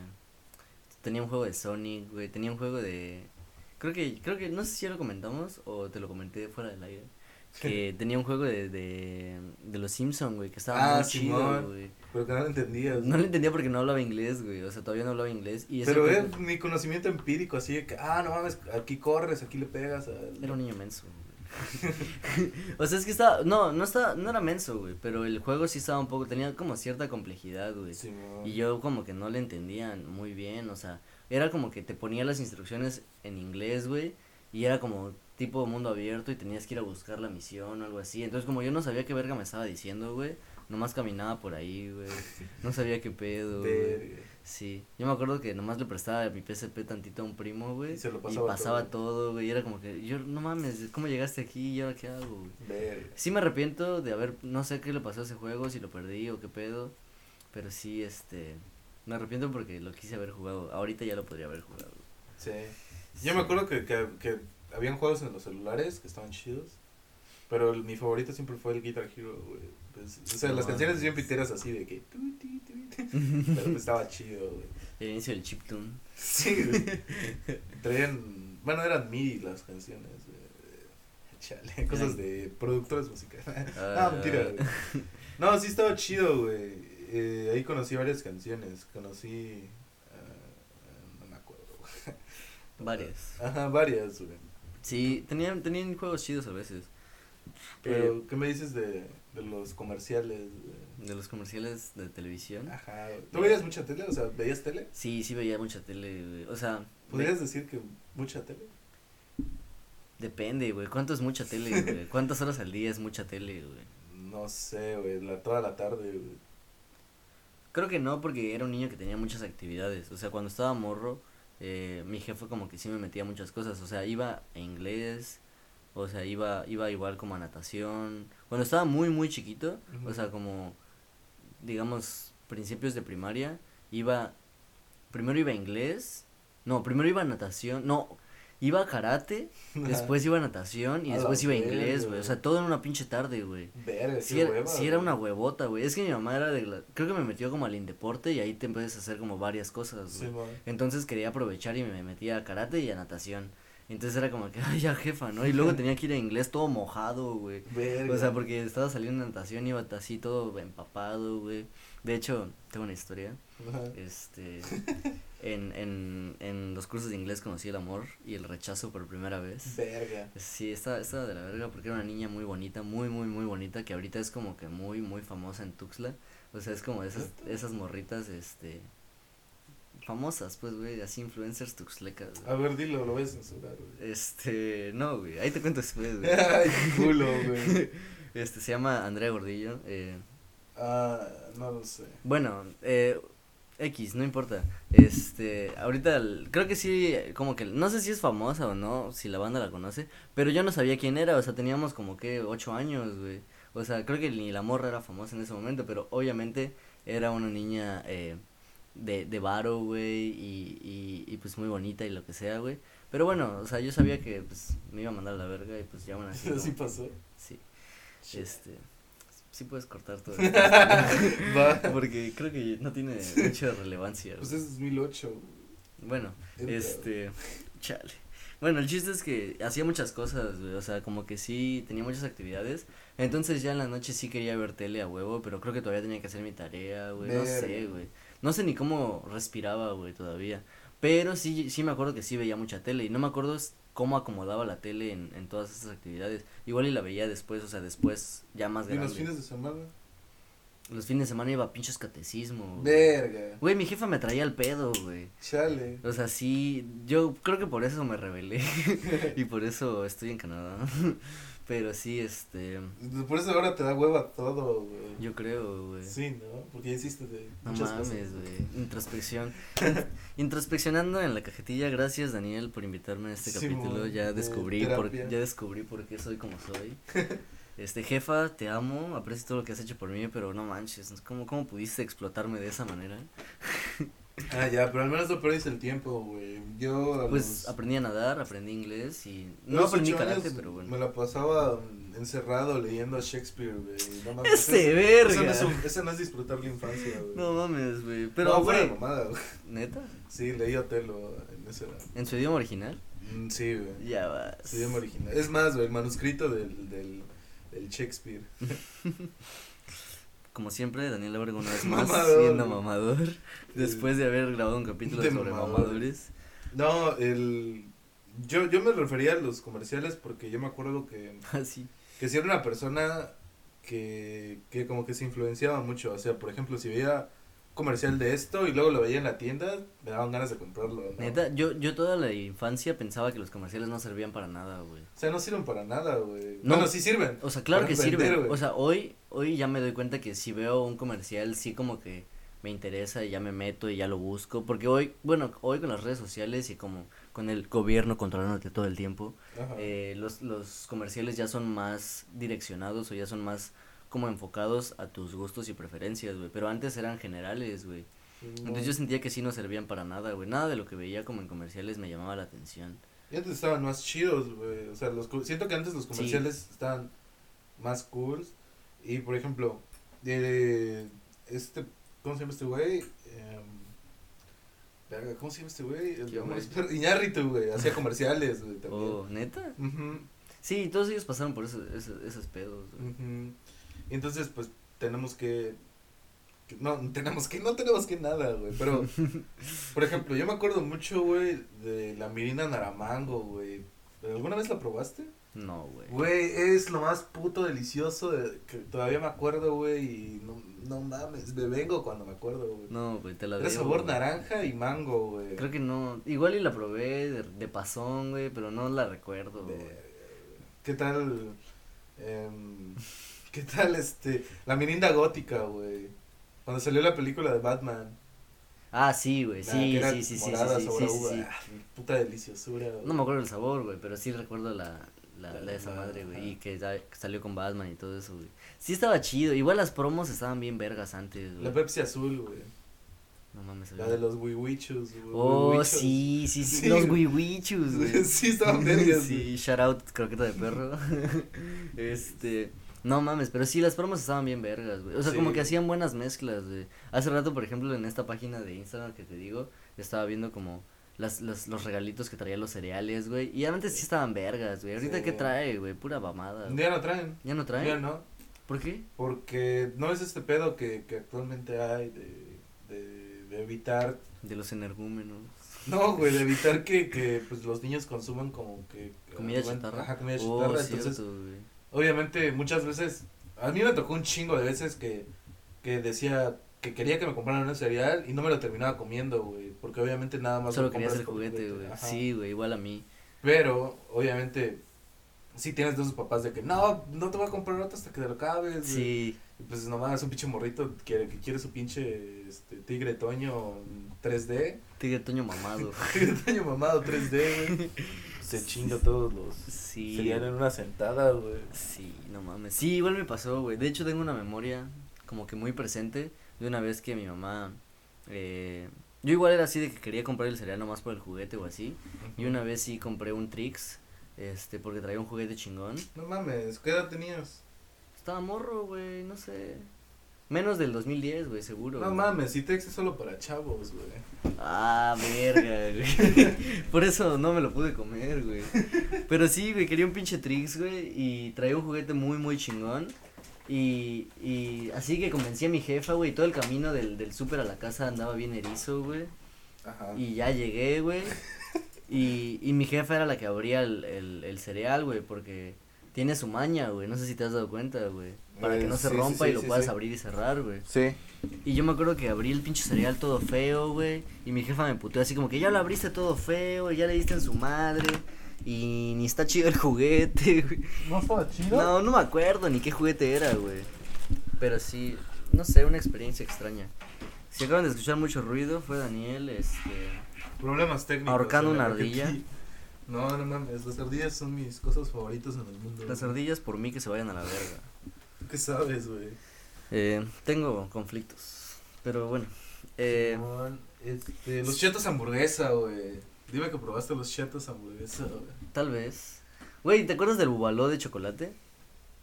Tenía un juego de Sonic, güey. Tenía un juego de. Creo que, creo que, no sé si ya lo comentamos o te lo comenté fuera del aire. Que tenía un juego de, de, de los Simpsons, güey, que estaba Ah, muy chido, güey. Pero que no lo entendías. No lo entendía porque no hablaba inglés, güey. O sea, todavía no hablaba inglés. Y Pero es mi conocimiento empírico, así de que, ah, no mames, aquí corres, aquí le pegas. al- Era un niño menso, güey. o sea, es que estaba, no, no estaba, no era menso, güey, pero el juego sí estaba un poco, tenía como cierta complejidad, güey. Simón. Y yo como que no le entendía muy bien, o sea, era como que te ponía las instrucciones en inglés, güey, y era como tipo mundo abierto y tenías que ir a buscar la misión o algo así. Entonces como yo no sabía qué verga me estaba diciendo, güey, nomás caminaba por ahí, güey. No sabía qué pedo, güey. Sí, yo me acuerdo que nomás le prestaba mi PSP tantito a un primo, güey. Y se lo Y pasaba pasaba todo. güey. Y era como que, yo, no mames, ¿cómo llegaste aquí? ¿Y ahora qué hago, güey? Sí me arrepiento de haber, no sé qué le pasó a ese juego, si lo perdí o qué pedo. Pero sí, este, me arrepiento porque lo quise haber jugado. Ahorita ya lo podría haber jugado. Sí. Yo me acuerdo que, que, que habían juegos en los celulares que estaban chidos. Pero el- mi favorito siempre fue el Guitar Hero, güey. Pues, o sea, No las canciones bien piteras así de que. tu, ti, tu, ti. Pero pues estaba chido, güey. El inicio del chiptune. Sí, güey. Traían. Bueno, eran MIDI las canciones, güey. Chale, cosas de productores musicales. Ah. Mentira, güey. No, sí estaba chido, güey. Eh, ahí conocí varias canciones. Conocí. ah, no me acuerdo, güey. Varias. Ajá, varias, güey. Sí, tenían, tenían juegos chidos a veces. Pero, Eh, ¿qué me dices de, de los comerciales? de los comerciales de televisión. Ajá. ¿Tú veías mucha tele? O sea, ¿veías tele? Sí, sí veía mucha tele, güey. O sea, ¿Podrías decir que mucha tele? depende, güey. ¿Cuánto es mucha tele, güey? ¿Cuántas horas al día es mucha tele, güey? No sé, güey. La, toda la tarde, güey. Creo que no, porque era un niño que tenía muchas actividades. O sea, cuando estaba morro, eh, mi jefe como que sí me metía a muchas cosas. O sea, iba a inglés, o sea, iba, iba igual como a natación. Cuando estaba muy, muy chiquito, o sea, como, digamos, principios de primaria, iba, primero iba a inglés, no, primero iba a natación, no, iba a karate, después iba a natación y A después iba a inglés, güey. O sea, todo en una pinche tarde, güey. Verga, Sí era, hueva, sí era una huevota, güey. Es que mi mamá era de la... Creo que me metió como al indeporte y ahí te empiezas a hacer como varias cosas, Sí, güey. man. Entonces quería aprovechar y me metía a karate y a natación. Entonces era como que, ay, ya jefa, ¿no? Y luego tenía que ir a inglés todo mojado, güey. O sea, porque estaba saliendo de natación y iba así todo empapado, güey. De hecho, tengo una historia. Ajá. Este, en, en, en los cursos de inglés conocí el amor y el rechazo por primera vez. Verga. Sí, estaba, estaba de la verga porque era una niña muy bonita, muy, muy, muy bonita, que ahorita es como que muy, muy famosa en Tuxtla. O sea, es como esas, esas morritas, este, famosas, pues, güey, así influencers tuxlecas. A ver, dilo, lo voy a censurar, güey. Este, no, güey, ahí te cuento después, güey. Ay, culo, güey. Este, se llama Andrea Gordillo, eh, Ah, no lo sé. bueno, eh, X, no importa. Este, ahorita el- creo que sí, como que no sé si es famosa o no, si la banda la conoce, pero yo no sabía quién era, o sea, teníamos como que ocho años, güey. O sea, creo que ni la morra era famosa en ese momento, pero obviamente era una niña eh, de, de varo, güey, y, y, y pues muy bonita y lo que sea, güey. Pero bueno, o sea, yo sabía que pues me iba a mandar a la verga y pues ya aún así. Pasó. Sí, Shit. este, sí puedes cortar todo. Va. Porque creo que no tiene mucha relevancia. Pues es 2008. güey. Bueno, Entra, este, chale. Bueno, el chiste es que hacía muchas cosas, güey, o sea, como que sí tenía muchas actividades. Entonces ya en la noche sí quería ver tele a huevo, pero creo que todavía tenía que hacer mi tarea, güey, no sé, güey. No sé ni cómo respiraba, güey, todavía. Pero sí, sí me acuerdo que sí veía mucha tele y no me acuerdo cómo acomodaba la tele en, en todas estas actividades. Igual y la veía después, o sea, después ya más ¿Y grande. los fines de semana? Los fines de semana iba a pinches catecismo. Verga. Güey, mi jefa me traía al pedo, güey. Chale. O sea, sí, yo creo que por eso me rebelé y por eso estoy en Canadá. Pero sí, este. Por eso ahora te da hueva todo, güey. Yo creo, güey. Sí, ¿no? Porque ya hiciste de No muchas mames, cosas. güey. Introspección. Introspeccionando en la cajetilla, gracias Daniel por invitarme a este Sí, capítulo. Ya de descubrí por, ya descubrí por qué soy como soy. Este, jefa, te amo, aprecio todo lo que has hecho por mí, pero no manches, ¿cómo, cómo pudiste explotarme de esa manera? Ah, ya, pero al menos no perdiste el tiempo, güey. Yo Pues los- aprendí a nadar, aprendí inglés y no los aprendí karate, pero bueno. Me la pasaba encerrado leyendo a Shakespeare, güey. No mames. ¡Ese verga! Eso no, es un- eso no es disfrutar la infancia, güey. No mames, güey. Pero, no, fuera güey, mamada, güey. ¿neta? Sí, leí Otelo en ese ¿En su idioma original? Mm, Sí, güey. Ya vas. Su idioma original. Es más, güey, el manuscrito del, del, del Shakespeare. Como siempre, Daniel Abrego una vez más Mamador, siendo mamador. Después de haber grabado un capítulo De sobre mamador. mamadores. No, el... Yo, yo me refería a los comerciales porque yo me acuerdo que, Así. que si era una persona que, que como que se influenciaba mucho. O sea, por ejemplo, si veía comercial de esto y luego lo veía en la tienda, me daban ganas de comprarlo. ¿no? Neta, yo, yo toda la infancia pensaba que los comerciales no servían para nada, güey. O sea, no sirven para nada, güey. No. Bueno, sí sirven. O sea, claro que vender, sirven. O sea, hoy, hoy ya me doy cuenta que si veo un comercial, sí como que me interesa y ya me meto y ya lo busco. Porque hoy, bueno, hoy con las redes sociales y como con el gobierno controlándote todo el tiempo, eh, los, los comerciales ya son más direccionados o ya son más como enfocados a tus gustos y preferencias, güey. Pero antes eran generales, güey. Entonces yo sentía que sí no servían para nada, güey. Nada de lo que veía como en comerciales me llamaba la atención. Y antes estaban más chidos, güey. O sea, los, siento que antes los comerciales estaban más cool. Y por ejemplo, de este, ¿cómo se llama este güey? Em, ¿Cómo se llama este güey? El. Iñárritu, güey. Hacía comerciales, güey, también. Oh, ¿neta? Sí, todos ellos pasaron por eso, eso- esos pedos, güey. ujú. Y entonces, pues, tenemos que, No, tenemos que, no tenemos que nada, güey. Pero, por ejemplo, yo me acuerdo mucho, güey, de la Mirina Naramango, güey. ¿Alguna vez la probaste? No, güey. Güey, es lo más puto delicioso de- que todavía me acuerdo, güey, y no, no mames, me vengo cuando me acuerdo, güey. No, güey, te la debo, sabor naranja y mango, güey. Creo que no. Igual y la probé de, de pasón, güey, pero no la recuerdo, güey. ¿Qué tal, em, qué tal, este, la mirinda gótica, güey? Cuando salió la película de Batman. Ah, sí, güey, la sí, sí, sí, sí, sí, morada, sí, sí, uva. Ah, puta deliciosura, güey. No me acuerdo el sabor, güey, pero sí recuerdo la, la, la de esa La- madre, güey, y que, salió con Batman y todo eso, güey. Sí estaba chido, igual las promos estaban bien vergas antes, La güey. Pepsi azul, güey. No mames, La de los wiwichus, güey. Oh, wiwichos. sí, sí, sí, Sí, los wiwichus, güey. Sí, estaban vergas, Sí, shout out, croqueta de perro. este, no mames, pero sí, las promos estaban bien vergas, güey. O sea, como que hacían buenas mezclas, güey. Hace rato, por ejemplo, en esta página de Instagram que te digo, estaba viendo como las, las, los regalitos que traían los cereales, güey. Y antes sí estaban vergas, güey. Ahorita, Sí. ¿qué trae, güey? Pura mamada. güey. Ya no traen. ¿Ya no trae? Ya no. ¿Por qué? Porque no es este pedo que, que actualmente hay de, de, de evitar. De los energúmenos. No, güey, de evitar que, que pues los niños consuman como que. Comida chatarra. Ajá, comida Oh, chatarra. cierto, Entonces, güey. Obviamente, muchas veces. A mí me tocó un chingo de veces que, que decía que quería que me compraran un cereal y no me lo terminaba comiendo, güey. Porque obviamente nada más. Solo lo querías el juguete, güey. Sí, güey, igual a mí. Pero, obviamente. Sí tienes de esos papás de que no, no te voy a comprar otro hasta que te lo acabes. güey". Sí, Y pues nomás un pinche morrito que, que quiere su pinche este, tigre toño 3D. tigre toño mamado. Tigre toño mamado 3D, güey. Se chinga todos los Sí. cereal en una sentada, güey. Sí, no mames. Sí, igual me pasó, güey. De hecho, tengo una memoria como que muy presente de una vez que mi mamá. Eh, yo igual era así de que quería comprar el cereal nomás por el juguete o así. Y una vez sí compré un Trix. Este, porque traía un juguete chingón. No mames, ¿qué edad tenías? Estaba morro, güey, no sé. Menos del 2010, güey, seguro. No güey. mames, si Tex es solo para chavos, güey. Ah, verga, güey. Por eso no me lo pude comer, güey. Pero sí, güey, quería un pinche Trix, güey. Y traía un juguete muy, muy chingón. Y, y así que convencí a mi jefa, güey. Todo el camino del, del súper a la casa andaba bien erizo, güey. Ajá. Y ya llegué, güey. Y, y mi jefa era la que abría el, el, el cereal, güey. Porque tiene su maña, güey. No sé si te has dado cuenta, güey. Para que Eh, no se sí, sí, rompa y sí, lo sí, puedas sí. abrir y cerrar, güey. Sí. Y yo me acuerdo que abrí el pinche cereal todo feo, güey. Y mi jefa me puteó así como que ya lo abriste todo feo, y ya le diste en su madre. Y ni está chido el juguete, güey. ¿No estaba chido? No, no me acuerdo ni qué juguete era, güey. Pero sí, no sé, una experiencia extraña. Si acaban de escuchar mucho ruido, fue Daniel, este... Problemas técnicos. Ahorcando la una ardilla. aquí. No, no mames, las ardillas son mis cosas favoritas en el mundo. Las güey. ardillas por mí que se vayan a la verga. ¿Tú qué sabes, güey? Eh, tengo conflictos, pero bueno. Eh, Simón, este, los chetos hamburguesa, güey. Dime que probaste los chetos hamburguesa, güey. tal vez. Güey, ¿te acuerdas del bubaló de chocolate?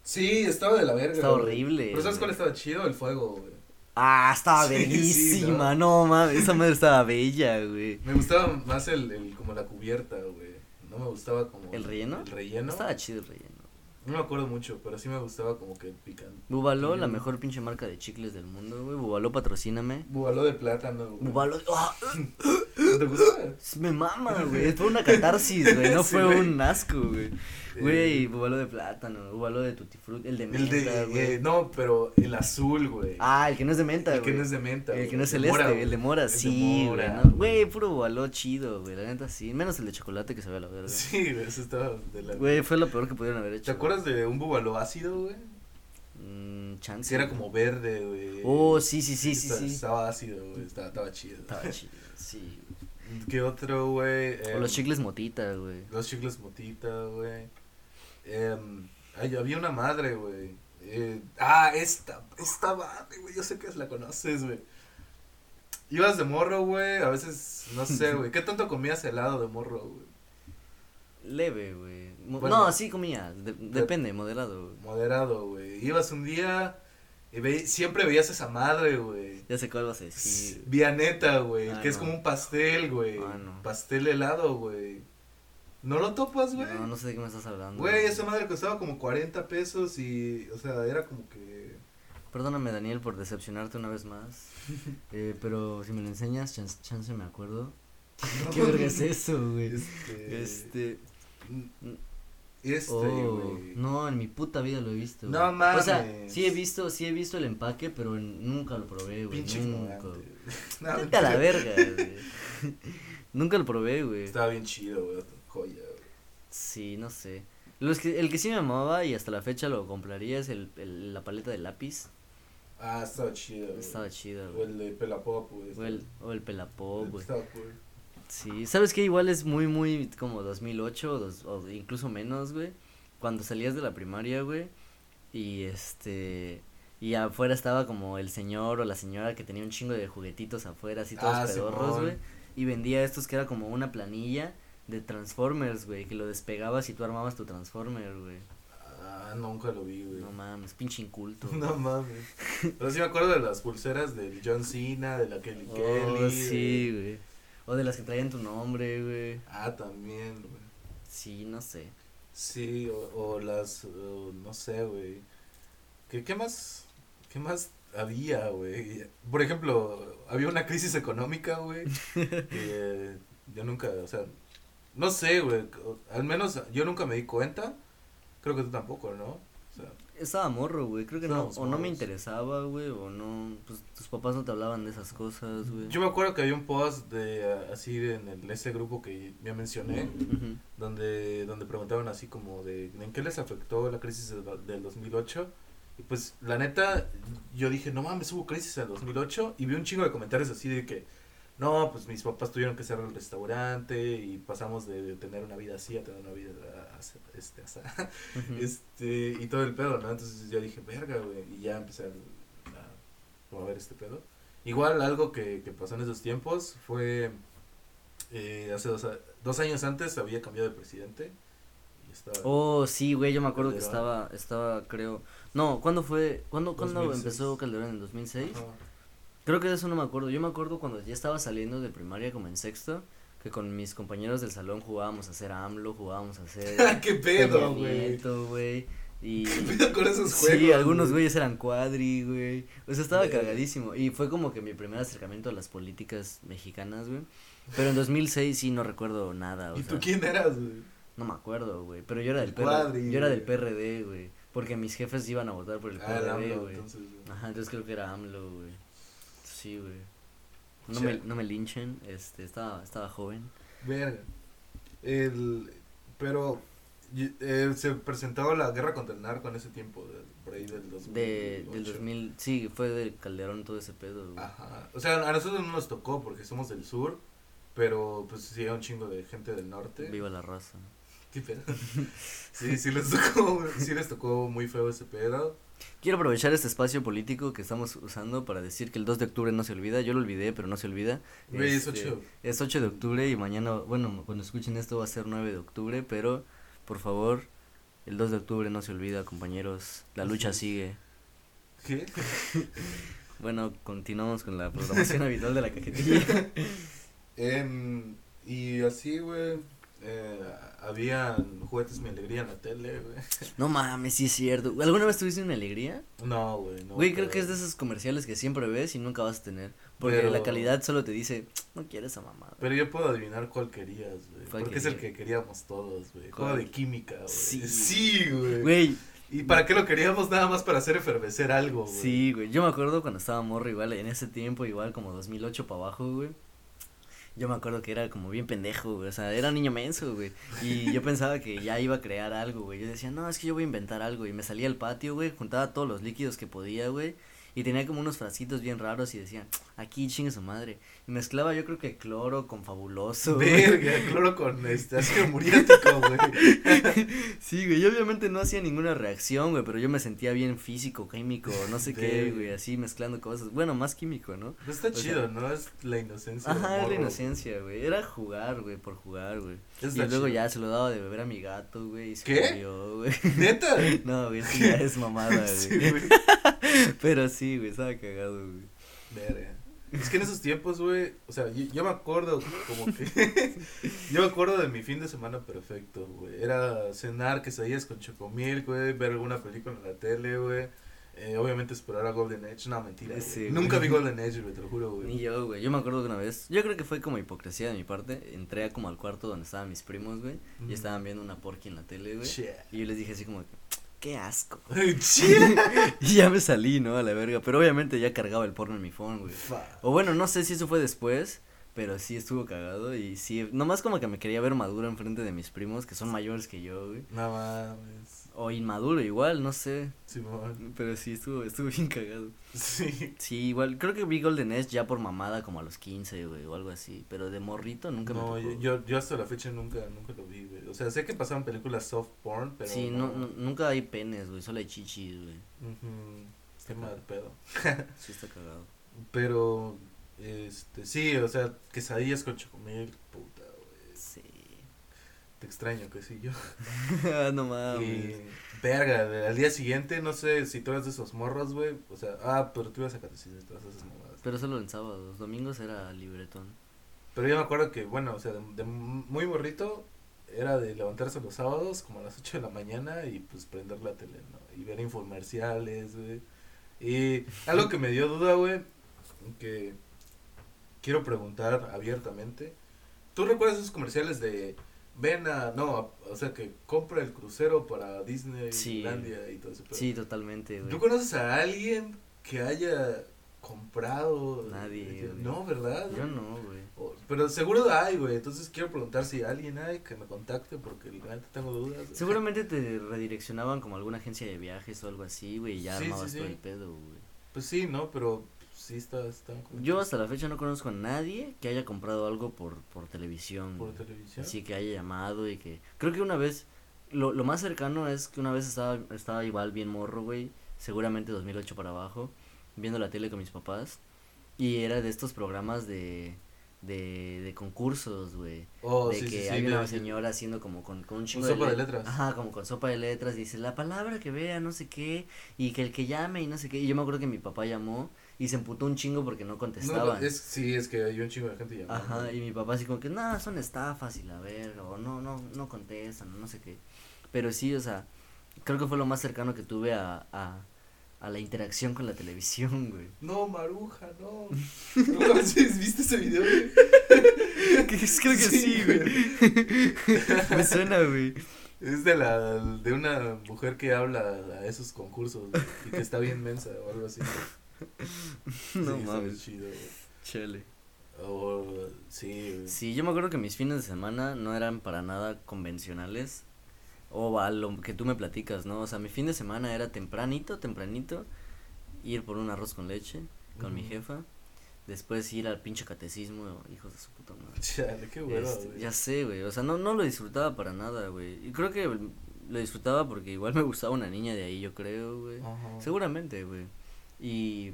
Sí, estaba de la verga. Estaba güey. horrible, Pero ¿sabes güey. cuál estaba chido? El fuego, güey. Ah, estaba Sí, sí, bellísima, no mames, esa madre estaba bella, güey. Me gustaba más el, el, como la cubierta, güey. No me gustaba como. ¿El relleno? El relleno. Estaba chido el relleno. No me acuerdo mucho, pero sí me gustaba como que el picante. Bubaló, la mejor pinche marca de chicles del mundo, güey. Bubaló, patrocíname. Bubaló de plátano, güey. Bubaló, ¡ah! ¿No ¿Te gusta? me mama, güey. Fue una catarsis, güey. No Sí, fue güey. un asco, güey. Güey, Eh, bubaló de plátano, bubaló de tutti frutti, el de el menta, de. güey. eh, no, pero el azul, güey. Ah, el que no es de menta, el güey. que no es de menta. El güey, que no es de mora, el güey. de mora, El de sí, güey. mora, ¿no? Güey, puro bubaló chido, güey. La neta sí. Menos el de chocolate que se ve a la verga. Sí, güey, eso estaba de la. Güey, fue lo peor que pudieron haber hecho. ¿Te acuerdas de un búbalo ácido, güey? Mm, chance. Que era como verde, güey. Oh, sí, sí, sí, sí, Esta- sí. Estaba ácido, güey. Estaba, estaba chido. Estaba chido, sí. ¿Qué otro, güey? O Em, los chicles motita, güey. Los chicles motita, güey. Em, ay, había una madre, güey. Eh, ah, esta, esta madre, güey. Yo sé que la conoces, güey. Ibas de morro, güey. A veces, no sé, güey. ¿Qué tanto comías helado de morro, güey? Leve, güey. Bueno. no, sí comía. de- depende, moderado, güey. Moderado, güey. Ibas un día y ve- siempre veías esa madre, güey. Ya sé cuál vas a decir. Vianeta, güey. Ah, que es como un pastel, güey. Ah, no. Pastel helado, güey. ¿No lo topas, güey? No, no sé de qué me estás hablando. Güey, esa madre costaba como 40 pesos y, o sea, era como que... Perdóname, Daniel, por decepcionarte una vez más. eh, pero si me lo enseñas, chance, chance me acuerdo. ¿Qué verga es eso, güey? Este... Este. Este, Oh, no, en mi puta vida lo he visto. No güey. O sea, mames. sí he visto, sí he visto el empaque, pero nunca lo probé, güey. Pinche Nunca. No, Vete a la verga, güey. nunca lo probé, güey. Estaba bien chido, güey. Joya, güey. Sí, no sé. Los que, el que sí me amaba y hasta la fecha lo compraría es el, el- la paleta de lápiz. Ah, estaba chido, güey. Estaba chido, O güey. el de Pelapop, güey. O el, o el pelapop, güey. Estaba cool. Sí, ¿sabes qué? Igual es muy, muy como 2008 o, dos- o incluso menos, güey. Cuando salías de la primaria, güey. Y este... Y afuera estaba como el señor o la señora que tenía un chingo de juguetitos afuera, así todos Ah, pedorros, güey. Y vendía estos que era como una planilla de Transformers, güey. Que lo despegabas y tú armabas tu Transformer, güey. Ah, nunca lo vi, güey. No mames, pinche inculto. No mames. Pero sí me acuerdo de las pulseras del John Cena, de la Kelly Oh, Kelly. sí, güey. O de las que traían tu nombre, güey. Ah, también, güey. Sí, no sé. Sí, o, o las, o no sé, güey. ¿Qué, ¿Qué más, qué más había, güey? Por ejemplo, había una crisis económica, güey, que yo nunca, o sea, no sé, güey, al menos yo nunca me di cuenta, creo que tú tampoco, ¿no? Estaba morro, güey. Creo que no. O no me interesaba, güey. O no. Pues tus papás no te hablaban de esas cosas, güey. yo me acuerdo que había un post de, así, de, en el, ese grupo que ya mencioné, donde, donde preguntaban así como de en qué les afectó la crisis del, del 2008 y pues la neta yo dije no mames hubo crisis en el 2008 y vi un chingo de comentarios así de que no pues mis papás tuvieron que cerrar el restaurante y pasamos de, de tener una vida así a tener una vida este este y todo el pedo no entonces yo dije verga güey y ya empecé a, a, ver este pedo igual algo que, que pasó en esos tiempos fue eh, hace dos, dos años antes había cambiado de presidente y estaba Oh, sí, güey. Yo me acuerdo que estaba. Estaba, creo. No, ¿cuándo fue? ¿Cuándo, ¿cuándo 2006. empezó Calderón? ¿En 2006? Ajá. Creo que de eso no me acuerdo. Yo me acuerdo cuando ya estaba saliendo de primaria, como en sexto. Que con mis compañeros del salón jugábamos a hacer AMLO, jugábamos a hacer. qué Peña pedo güey. Y. qué pedo con esos juegos Sí, algunos güey? güeyes eran cuadri, güey. O sea, estaba Verga. cagadísimo. Y fue como que mi primer acercamiento a las políticas mexicanas, güey. Pero en 2006 sí no recuerdo nada, o y sea. tú quién eras güey No me acuerdo, güey. Pero yo era del cuadri, Yo era del. PRD, güey. Porque mis jefes iban a votar por el ah PRD, güey. Ajá, entonces creo que era AMLO, güey. Sí, güey. No Che. me, no me linchen, este, estaba, estaba joven. verga el Pero eh, se presentó la guerra contra el narco en ese tiempo, de- por ahí del 2000. De, del 2000, sí, fue del Calderón todo ese pedo, güey. Ajá. O sea, a nosotros no nos tocó porque somos del sur, pero pues sí, un chingo de gente del norte. Viva la raza. ¿Qué pedo? sí, sí les tocó, sí les tocó muy feo ese pedo. Quiero aprovechar este espacio político que estamos usando para decir que el 2 de octubre no se olvida. Yo lo olvidé, pero no se olvida. Güey, es Este, ocho. Es 8 de octubre y mañana, bueno, cuando escuchen esto va a ser 9 de octubre, pero por favor, el 2 de octubre no se olvida, compañeros. La lucha sigue. ¿Qué? Bueno, continuamos con la programación habitual de la cajetilla. Em, y así, güey, eh, habían juguetes mi alegría en la tele, güey. No mames, sí es cierto. ¿Alguna vez tuviste una alegría? No, güey, no. Güey, creo que es de esos comerciales que siempre ves y nunca vas a tener. Porque Pero- la calidad solo te dice, no quieres esa mamada. Pero yo puedo adivinar cuál querías, güey. ¿Cuál Porque es el que queríamos todos, güey. Juego de química, güey. Sí. Sí, güey. Güey, ¿Y para qué lo queríamos? Nada más para hacer efervecer algo, güey. sí, güey. Yo me acuerdo cuando estaba morro igual, en ese tiempo igual como 2008 para abajo, güey. Yo me acuerdo que era como bien pendejo, güey. O sea, era un niño menso, güey. Y yo pensaba que ya iba a crear algo, güey. Yo decía, no, es que yo voy a inventar algo. Y me salía al patio, güey. Juntaba todos los líquidos que podía, güey. Y tenía como unos frasquitos bien raros y decía, aquí chingue su madre. Y mezclaba yo creo que cloro con fabuloso. Verga, cloro con este ácido muriático, güey. Sí, güey, yo obviamente no hacía ninguna reacción, güey, pero yo me sentía bien físico, químico, no sé qué, güey, así mezclando cosas. Bueno, más químico, ¿no? Pues está O sea- chido, ¿no? Es la inocencia. Ajá, es la inocencia, güey. Era jugar, güey, por jugar, güey. Y luego chido. ya se lo daba de beber a mi gato, güey, y se ¿Qué? murió, güey. ¿Neta? No, güey, eso ya es mamada, güey. Sí, güey. Pero sí, güey, estaba cagado, güey. Verga. Es que en esos tiempos, güey, o sea, yo, yo me acuerdo como que, yo me acuerdo de mi fin de semana perfecto, güey, era cenar quesadillas con chocomil, güey, ver alguna película en la tele, güey, eh, obviamente esperar a Golden Edge, no, mentira. Sí, nunca vi Golden Edge, güey, te lo juro, Ni güey. yo, güey. Yo me acuerdo de una vez. Yo creo que fue como hipocresía de mi parte. Entré como al cuarto donde estaban mis primos, güey. Y estaban viendo una porky en la tele, güey. Y yo les dije así como, que, qué asco. Y ya me salí, ¿no? A la verga. Pero obviamente ya cargaba el porno en mi phone, güey. O bueno, no sé si eso fue después. Pero sí estuvo cagado. Y sí, nomás como que me quería ver maduro enfrente de mis primos, que son mayores que yo, güey. No mames, O inmaduro, igual, no sé. Simón, Pero sí, estuvo, estuvo bien cagado. sí, Sí, igual, creo que vi Golden Edge ya por mamada como a los 15, güey, o algo así. Pero de morrito nunca no, me tocó. yo, yo hasta la fecha nunca, nunca lo vi, güey, o sea, sé que pasaban películas soft porn, pero sí, no, no- nunca hay penes, güey, solo hay chichis, güey. Ujú, qué mal pedo. Sí está cagado. Pero, este, sí, o sea, quesadillas con chocomil, puta, güey. Sí. Te extraño, que sí, yo. Ah, no mames. y, verga, al día siguiente, no sé si tú eres de esos morros, güey. O sea, ah, pero tú ibas a catecismo y todas esas mamadas. Pero solo en sábados, domingos era libretón. Pero yo me acuerdo que, bueno, o sea, de, de muy morrito, era de levantarse los sábados como a las 8 de la mañana y pues prender la tele, ¿no? Y ver infomerciales, güey. Y algo que me dio duda, güey, que quiero preguntar abiertamente. ¿Tú recuerdas esos comerciales de ven a, no, o sea, que compra el crucero para Disney, Sí. Y todo eso? Sí, totalmente, güey. ¿Tú conoces a alguien que haya comprado? Nadie, güey. No, ¿verdad? Yo no, güey. Pero seguro hay, güey. Entonces quiero preguntar si alguien hay que me contacte porque realmente tengo dudas. güey. Seguramente te redireccionaban como alguna agencia de viajes o algo así, güey, y ya Sí, sí, armabas sí. todo el pedo, güey. Pues sí, ¿no? Pero sí está, está Yo hasta la fecha no conozco a nadie que haya comprado algo por, por televisión. por televisión. Así que haya llamado y que... Creo que una vez... Lo, lo más cercano es que una vez estaba, estaba igual bien morro, güey. Seguramente 2008 para abajo. Viendo la tele con mis papás. Y era de estos programas de... De, de concursos, güey. Oh, de sí, que sí, sí, hay de- una de- señora haciendo como con, con un chingo sopa de le- letras. Ajá, como con sopa de letras. Dice la palabra que vea, no sé qué. Y que el que llame y no sé qué. Y yo me acuerdo que mi papá llamó y se emputó un chingo porque no No, contestaban. es, sí, es que hay un chingo de gente llamando. Ajá, y mi papá así como que, no, son estafas y la verga, o no, no, no contestan, no sé qué. Pero sí, o sea, creo que fue lo más cercano que tuve a, a, a la interacción con la televisión, güey. No, Maruja, no. ¿No ¿Viste ese video? güey? creo que sí, güey. Me suena, güey. Es de la de una mujer que habla a esos concursos güey, y que está bien mensa o algo así. No Sí, mames. chido, güey. Chale. O Sí, güey. Sí, yo me acuerdo que mis fines de semana no eran para nada convencionales. O a lo que tú me platicas, ¿no? O sea, mi fin de semana era tempranito, tempranito, ir por un arroz con leche con mi Ujú. jefa. Después ir al pinche catecismo, hijos de su puta madre. Chale, qué bueno, Este, güey. ya sé, güey. O sea, no, no lo disfrutaba para nada, güey. Y creo que lo disfrutaba porque igual me gustaba una niña de ahí, yo creo, güey. Ajá. Seguramente, güey. Y,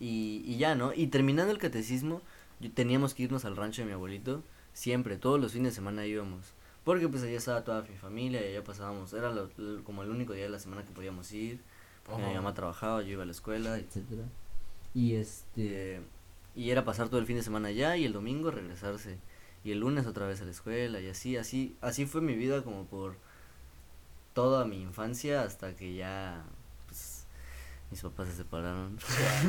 y, y ya, ¿no? Y terminando el catecismo, yo- teníamos que irnos al rancho de mi abuelito. Siempre, todos los fines de semana íbamos. Porque pues allá estaba toda mi familia y allá pasábamos. Era lo- lo- como el único día de la semana que podíamos ir. Porque mi Ajá. mamá trabajaba, yo iba a la escuela, etcétera. Y este y era pasar todo el fin de semana allá y el domingo regresarse y el lunes otra vez a la escuela y así, así, así fue mi vida como por toda mi infancia hasta que ya mis papás se separaron.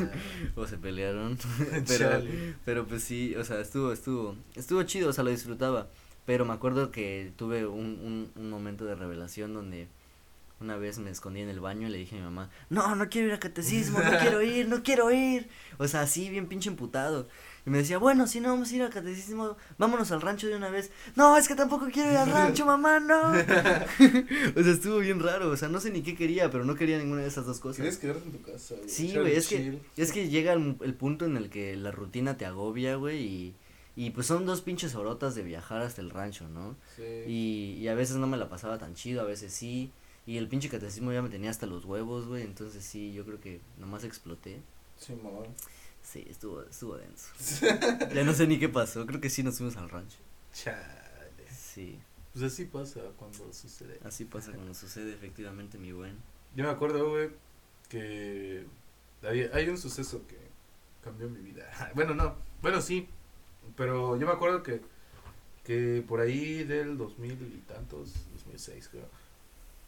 O se pelearon, pero Chale. pero pues sí, o sea, estuvo estuvo estuvo chido, o sea, lo disfrutaba, pero me acuerdo que tuve un un, un momento de revelación donde una vez me escondí en el baño y le dije a mi mamá, no, no quiero ir a catecismo, no quiero ir, no quiero ir. O sea, así bien pinche emputado. Y me decía, bueno, si no vamos a ir a catecismo, vámonos al rancho de una vez. No, es que tampoco quiero ir al rancho, mamá, no. o sea, estuvo bien raro, o sea, no sé ni qué quería, pero no quería ninguna de esas dos cosas. ¿Quieres quedarte en tu casa, güey? Sí, güey, es que, es que llega el, el punto en el que la rutina te agobia, güey, y, y pues son dos pinches horotas de viajar hasta el rancho, ¿no? Sí. Y, y a veces no me la pasaba tan chido, a veces sí. Y el pinche catecismo ya me tenía hasta los huevos, güey. Entonces sí, yo creo que nomás exploté. Sí, mamá. Sí, estuvo, estuvo denso. ya no sé ni qué pasó. Creo que sí nos fuimos al rancho. Chale. Sí, Pues así pasa cuando sucede. así pasa cuando sucede efectivamente, mi buen. Yo me acuerdo, güey, que hay, hay un suceso que cambió mi vida. Bueno, no, bueno, sí, pero yo me acuerdo que, que por ahí del 2000 y tantos, 2006 creo.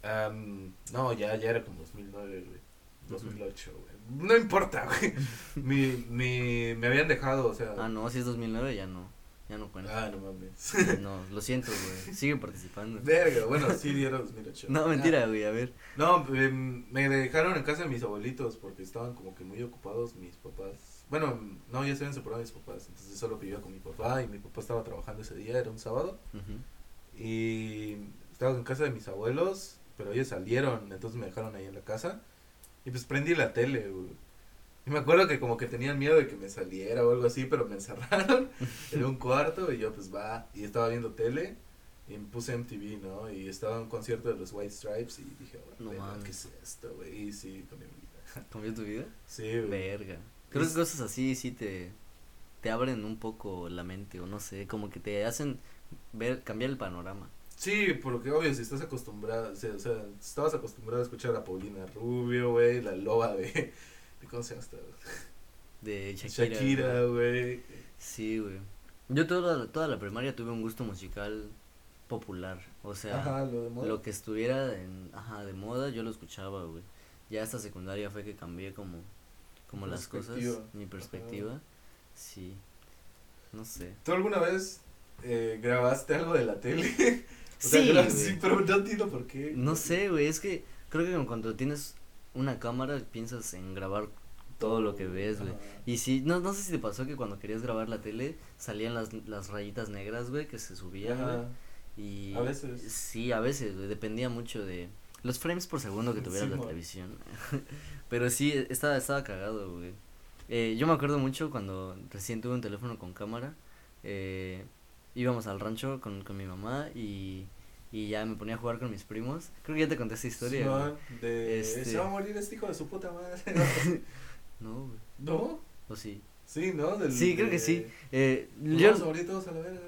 Am, no, ya, ya era como 2009, güey. 2008, güey. No importa, güey. Mi, mi, me habían dejado, o sea. Ah, no, si es 2009 ya no. Ya no cuenta. Ah, no mames. No, lo siento, güey. Sigue participando. Verga, bueno, sí, era 2008. No, mentira, güey, a ver. No, em, me dejaron en casa de mis abuelitos porque estaban como que muy ocupados mis papás. Bueno, no, ya se habían separado mis papás, entonces solo vivía con mi papá y mi papá estaba trabajando ese día, era un sábado. Y estaba en casa de mis abuelos, pero ellos salieron, entonces me dejaron ahí en la casa. Y pues prendí la tele, güey. Y me acuerdo que como que tenían miedo de que me saliera o algo así, pero me encerraron en un cuarto y yo pues va, y estaba viendo tele. Y me puse MTV, ¿no? Y estaba en un concierto de los White Stripes y dije, No "Verga, mames. ¿qué es esto, güey? Y sí, cambió mi vida. ¿Cambió tu vida? Sí, güey. Verga. Creo que cosas así sí te, te abren un poco la mente o no sé, como que te hacen ver, cambiar el panorama. Sí, porque obvio, si estás acostumbrado, o sea, o sea, estabas acostumbrado a escuchar a Paulina Rubio, güey, la loba de, de ¿cómo se llama esta? De Shakira. Shakira, güey. Sí, güey. Yo toda, toda la primaria tuve un gusto musical popular, o sea, Ajá, lo de moda. lo que estuviera en, ajá, de moda yo lo escuchaba, güey. Ya hasta secundaria fue que cambié como, como las cosas, mi perspectiva, sí, no sé. ¿Tú alguna vez eh, grabaste algo de la tele? o sea, Sí, güey. sí, pero no entiendo por qué. No sé, güey, es que creo que cuando tienes una cámara piensas en grabar todo lo que ves, güey. Y sí, no, no sé si te pasó que cuando querías grabar la tele salían las, las rayitas negras, güey, que se subían, güey. Y A veces. Sí, a veces, güey, dependía mucho de los frames por segundo que tuviera Sí, la televisión. Pero sí, estaba, estaba cagado, güey. Eh, yo me acuerdo mucho cuando recién tuve un teléfono con cámara. Eh, íbamos al rancho con, con mi mamá y, y ya me ponía a jugar con mis primos. Creo que ya te conté esta historia. de Este- se va a morir este hijo de su puta madre. No, güey. ¿No? ¿O sí? Sí, ¿no? Del, Sí, creo que de- sí. Eh, Nos yo, todos a la verga.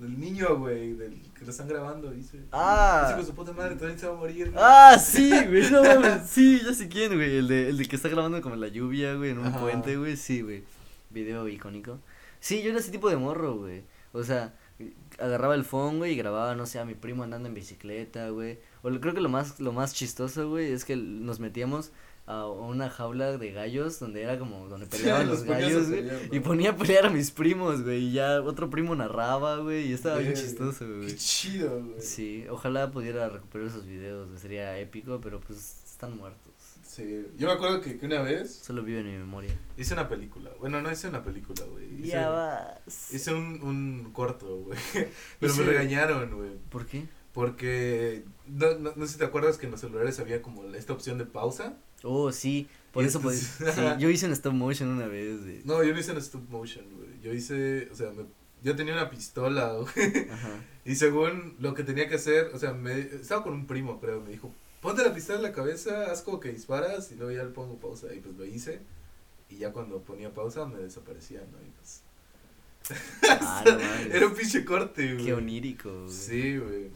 Del niño, güey, del que lo están grabando, dice. Ah. Ese su puta madre también se va a morir. Ah, sí, güey, no mames, sí, ya sé quién, güey, el de, el de que está grabando como en la lluvia, güey, en un Ajá. puente, güey, sí, güey, video icónico. Sí, yo era ese tipo de morro, güey, o sea, agarraba el phone, güey, y grababa, no sé, a mi primo andando en bicicleta, güey, o lo- creo que lo más, lo más chistoso, güey, es que nos metíamos a una jaula de gallos donde era como, donde peleaban los gallos, güey, y ponía a pelear a mis primos, güey, y ya otro primo narraba, güey, y estaba bien chistoso, güey. Qué chido, güey. Sí, ojalá pudiera recuperar esos videos, güey, sería épico, pero pues están muertos. Sí, yo me acuerdo que, que una vez Solo vive en mi memoria. hice una película. Bueno, no hice una película, güey. Hice, Ya vas. hice un, un corto, güey. Pero Hice- me regañaron, güey. ¿Por qué? Porque no, no, no sé si te acuerdas que en los celulares había como esta opción de pausa. Oh, sí. Por Y eso entonces- podía- sí, yo hice en stop motion una vez. de- No, yo no hice en stop motion, güey. Yo hice, o sea, me- yo tenía una pistola, güey. Ajá. Y según lo que tenía que hacer, o sea, me, estaba con un primo, creo, me dijo, ponte la pistola en la cabeza, haz como que disparas y luego ya le pongo pausa. Y pues lo hice. Y ya cuando ponía pausa me desaparecía, ¿no? Y pues, Ah, no era un pinche corte, güey. Qué onírico. güey. Sí, güey.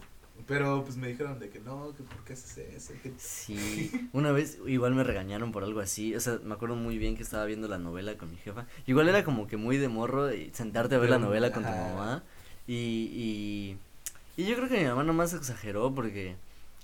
Pero pues me dijeron de que no, que por qué haces eso. Que... Sí, una vez igual me regañaron por algo así, o sea, me acuerdo muy bien que estaba viendo la novela con mi jefa, igual era como que muy de morro sentarte a ver la novela con tu mamá y, y, y yo creo que mi mamá nomás exageró porque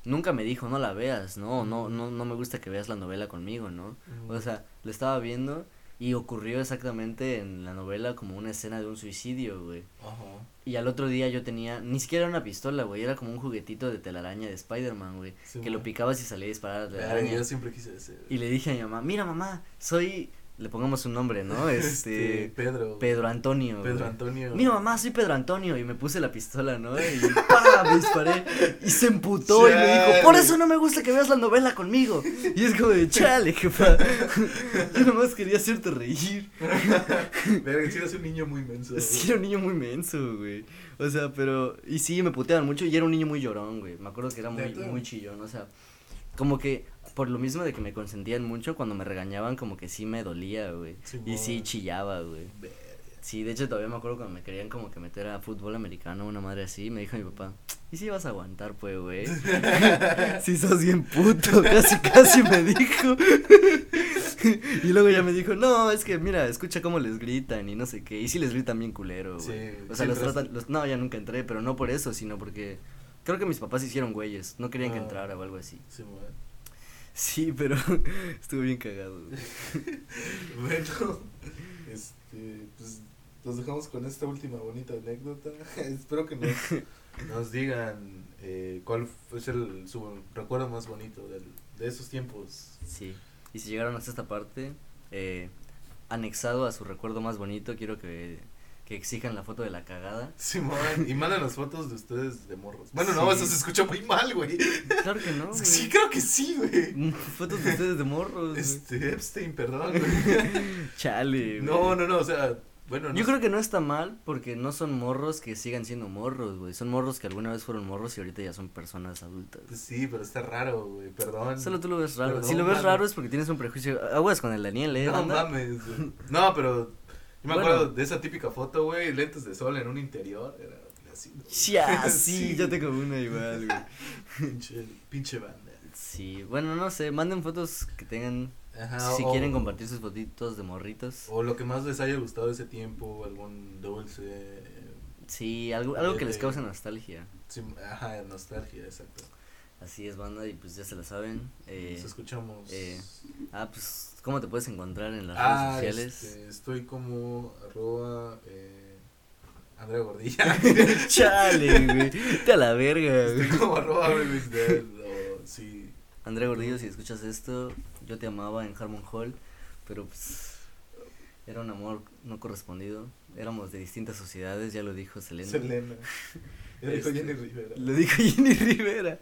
nunca me dijo no la veas, no, no, no, no me gusta que veas la novela conmigo, ¿no? O sea, lo estaba viendo y ocurrió exactamente en la novela como una escena de un suicidio, güey. Ajá. Y al otro día yo tenía, ni siquiera era una pistola, güey, era como un juguetito de telaraña de Spider-Man, güey. Sí, que lo picabas y salía a disparar a la Ay, telaraña. yo siempre quise ese. Y le dije a mi mamá, mira mamá, soy, le pongamos un nombre, ¿no? Este, Pedro. Pedro Antonio. Pedro güey. Antonio. Mira mamá, soy Pedro Antonio. Y me puse la pistola, ¿no? Y ¡pa! me disparé. Y se emputó y me dijo, por eso no me gusta que veas la novela conmigo. Y es como de, chale, jefa. Yo nomás quería hacerte reír. Verga, sí eres un niño muy menso. Sí, era un niño muy menso, güey. O sea, pero. Y sí, me puteaban mucho y era un niño muy llorón, güey. Me acuerdo que era muy, muy chillón. O sea, como que por lo mismo de que me consentían mucho, cuando me regañaban, como que sí me dolía, güey. Y sí chillaba, güey. Sí, de hecho todavía me acuerdo cuando me querían como que meter a fútbol americano, una madre así, me dijo mi papá, ¿y si vas a aguantar, pues, güey? Si sos bien puto, casi, casi me dijo. y luego ya me dijo, no, es que mira, escucha cómo les gritan y no sé qué, y sí les gritan bien culero, güey. Sí, o sea, sí los tratan, los, no, ya nunca entré, pero no por eso, sino porque creo que mis papás hicieron güeyes, no querían que Ah. entrara o algo así. Simón. Sí, pero estuvo bien cagado. Bueno, este, pues los dejamos con esta última bonita anécdota. Espero que nos, nos digan eh, cuál fue el, su recuerdo más bonito del, de esos tiempos. Sí, y si llegaron hasta esta parte, eh, anexado a su recuerdo más bonito, quiero que, que exijan la foto de la cagada. Simón, y mándanos fotos de ustedes de morros. Bueno, no, Sí. eso se escucha muy mal, güey. Claro que no, güey. Sí, creo que sí, güey. Mm, Fotos de ustedes de morros. güey. Este, Epstein, perdón, güey. Chale. güey. No, no, no, o sea, bueno, no Yo sé. creo que no está mal porque no son morros que sigan siendo morros, güey. Son morros que alguna vez fueron morros y ahorita ya son personas adultas. Pues sí, pero está raro, güey, perdón. Solo tú lo ves raro. Perdón, si lo ves mano. raro es porque tienes un prejuicio. Aguas con el Daniel, eh. No banda? mames, güey. No, pero yo me Bueno. acuerdo de esa típica foto, güey, lentes de sol en un interior, era así. Ya, sí, Sí. yo tengo una igual, güey. Pinche, pinche banda. Sí, bueno, no sé, manden fotos que tengan, Ajá, si o- quieren compartir sus fotitos de morritos. O lo que más les haya gustado ese tiempo, algún dulce. eh, Sí, algo, algo que les cause nostalgia. sí, ajá, nostalgia, exacto. Así es, banda, y pues ya se la saben. Eh, Nos escuchamos. eh, ah, pues, ¿cómo te puedes encontrar en las ah, redes sociales? este, estoy como arroba eh, Andrea Gordilla. Chale, güey, te a la verga, estoy güey. como arroba o sí. Andrea Gordillo, si escuchas esto, yo te amaba en Harmon Hall, pero pues era un amor no correspondido. Éramos de distintas sociedades, ya lo dijo Selena. Selena. Ya dijo Este, Jenny Rivera. Lo dijo Jenny Rivera.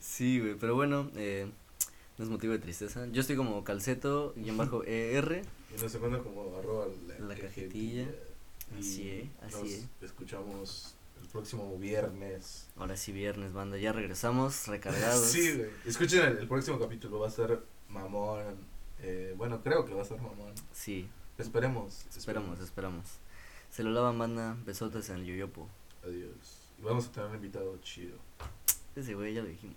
Sí, güey, pero bueno, eh, no es motivo de tristeza. Yo estoy como calceto y en bajo ER. Y nos encuentra como arroba la, La cajetilla. cajetilla. Así es, así nos es. escuchamos el próximo viernes. Ahora sí, viernes, banda. Ya regresamos recargados. Sí, güey. Escuchen el, el próximo capítulo, va a ser mamón. Eh, bueno, creo que va a ser mamón. Sí, Esperemos. esperamos, esperamos. Se lo lavan, banda. Besotes en el yoyopo. Adiós. Y vamos a tener un invitado chido. Ese güey ya lo dijimos.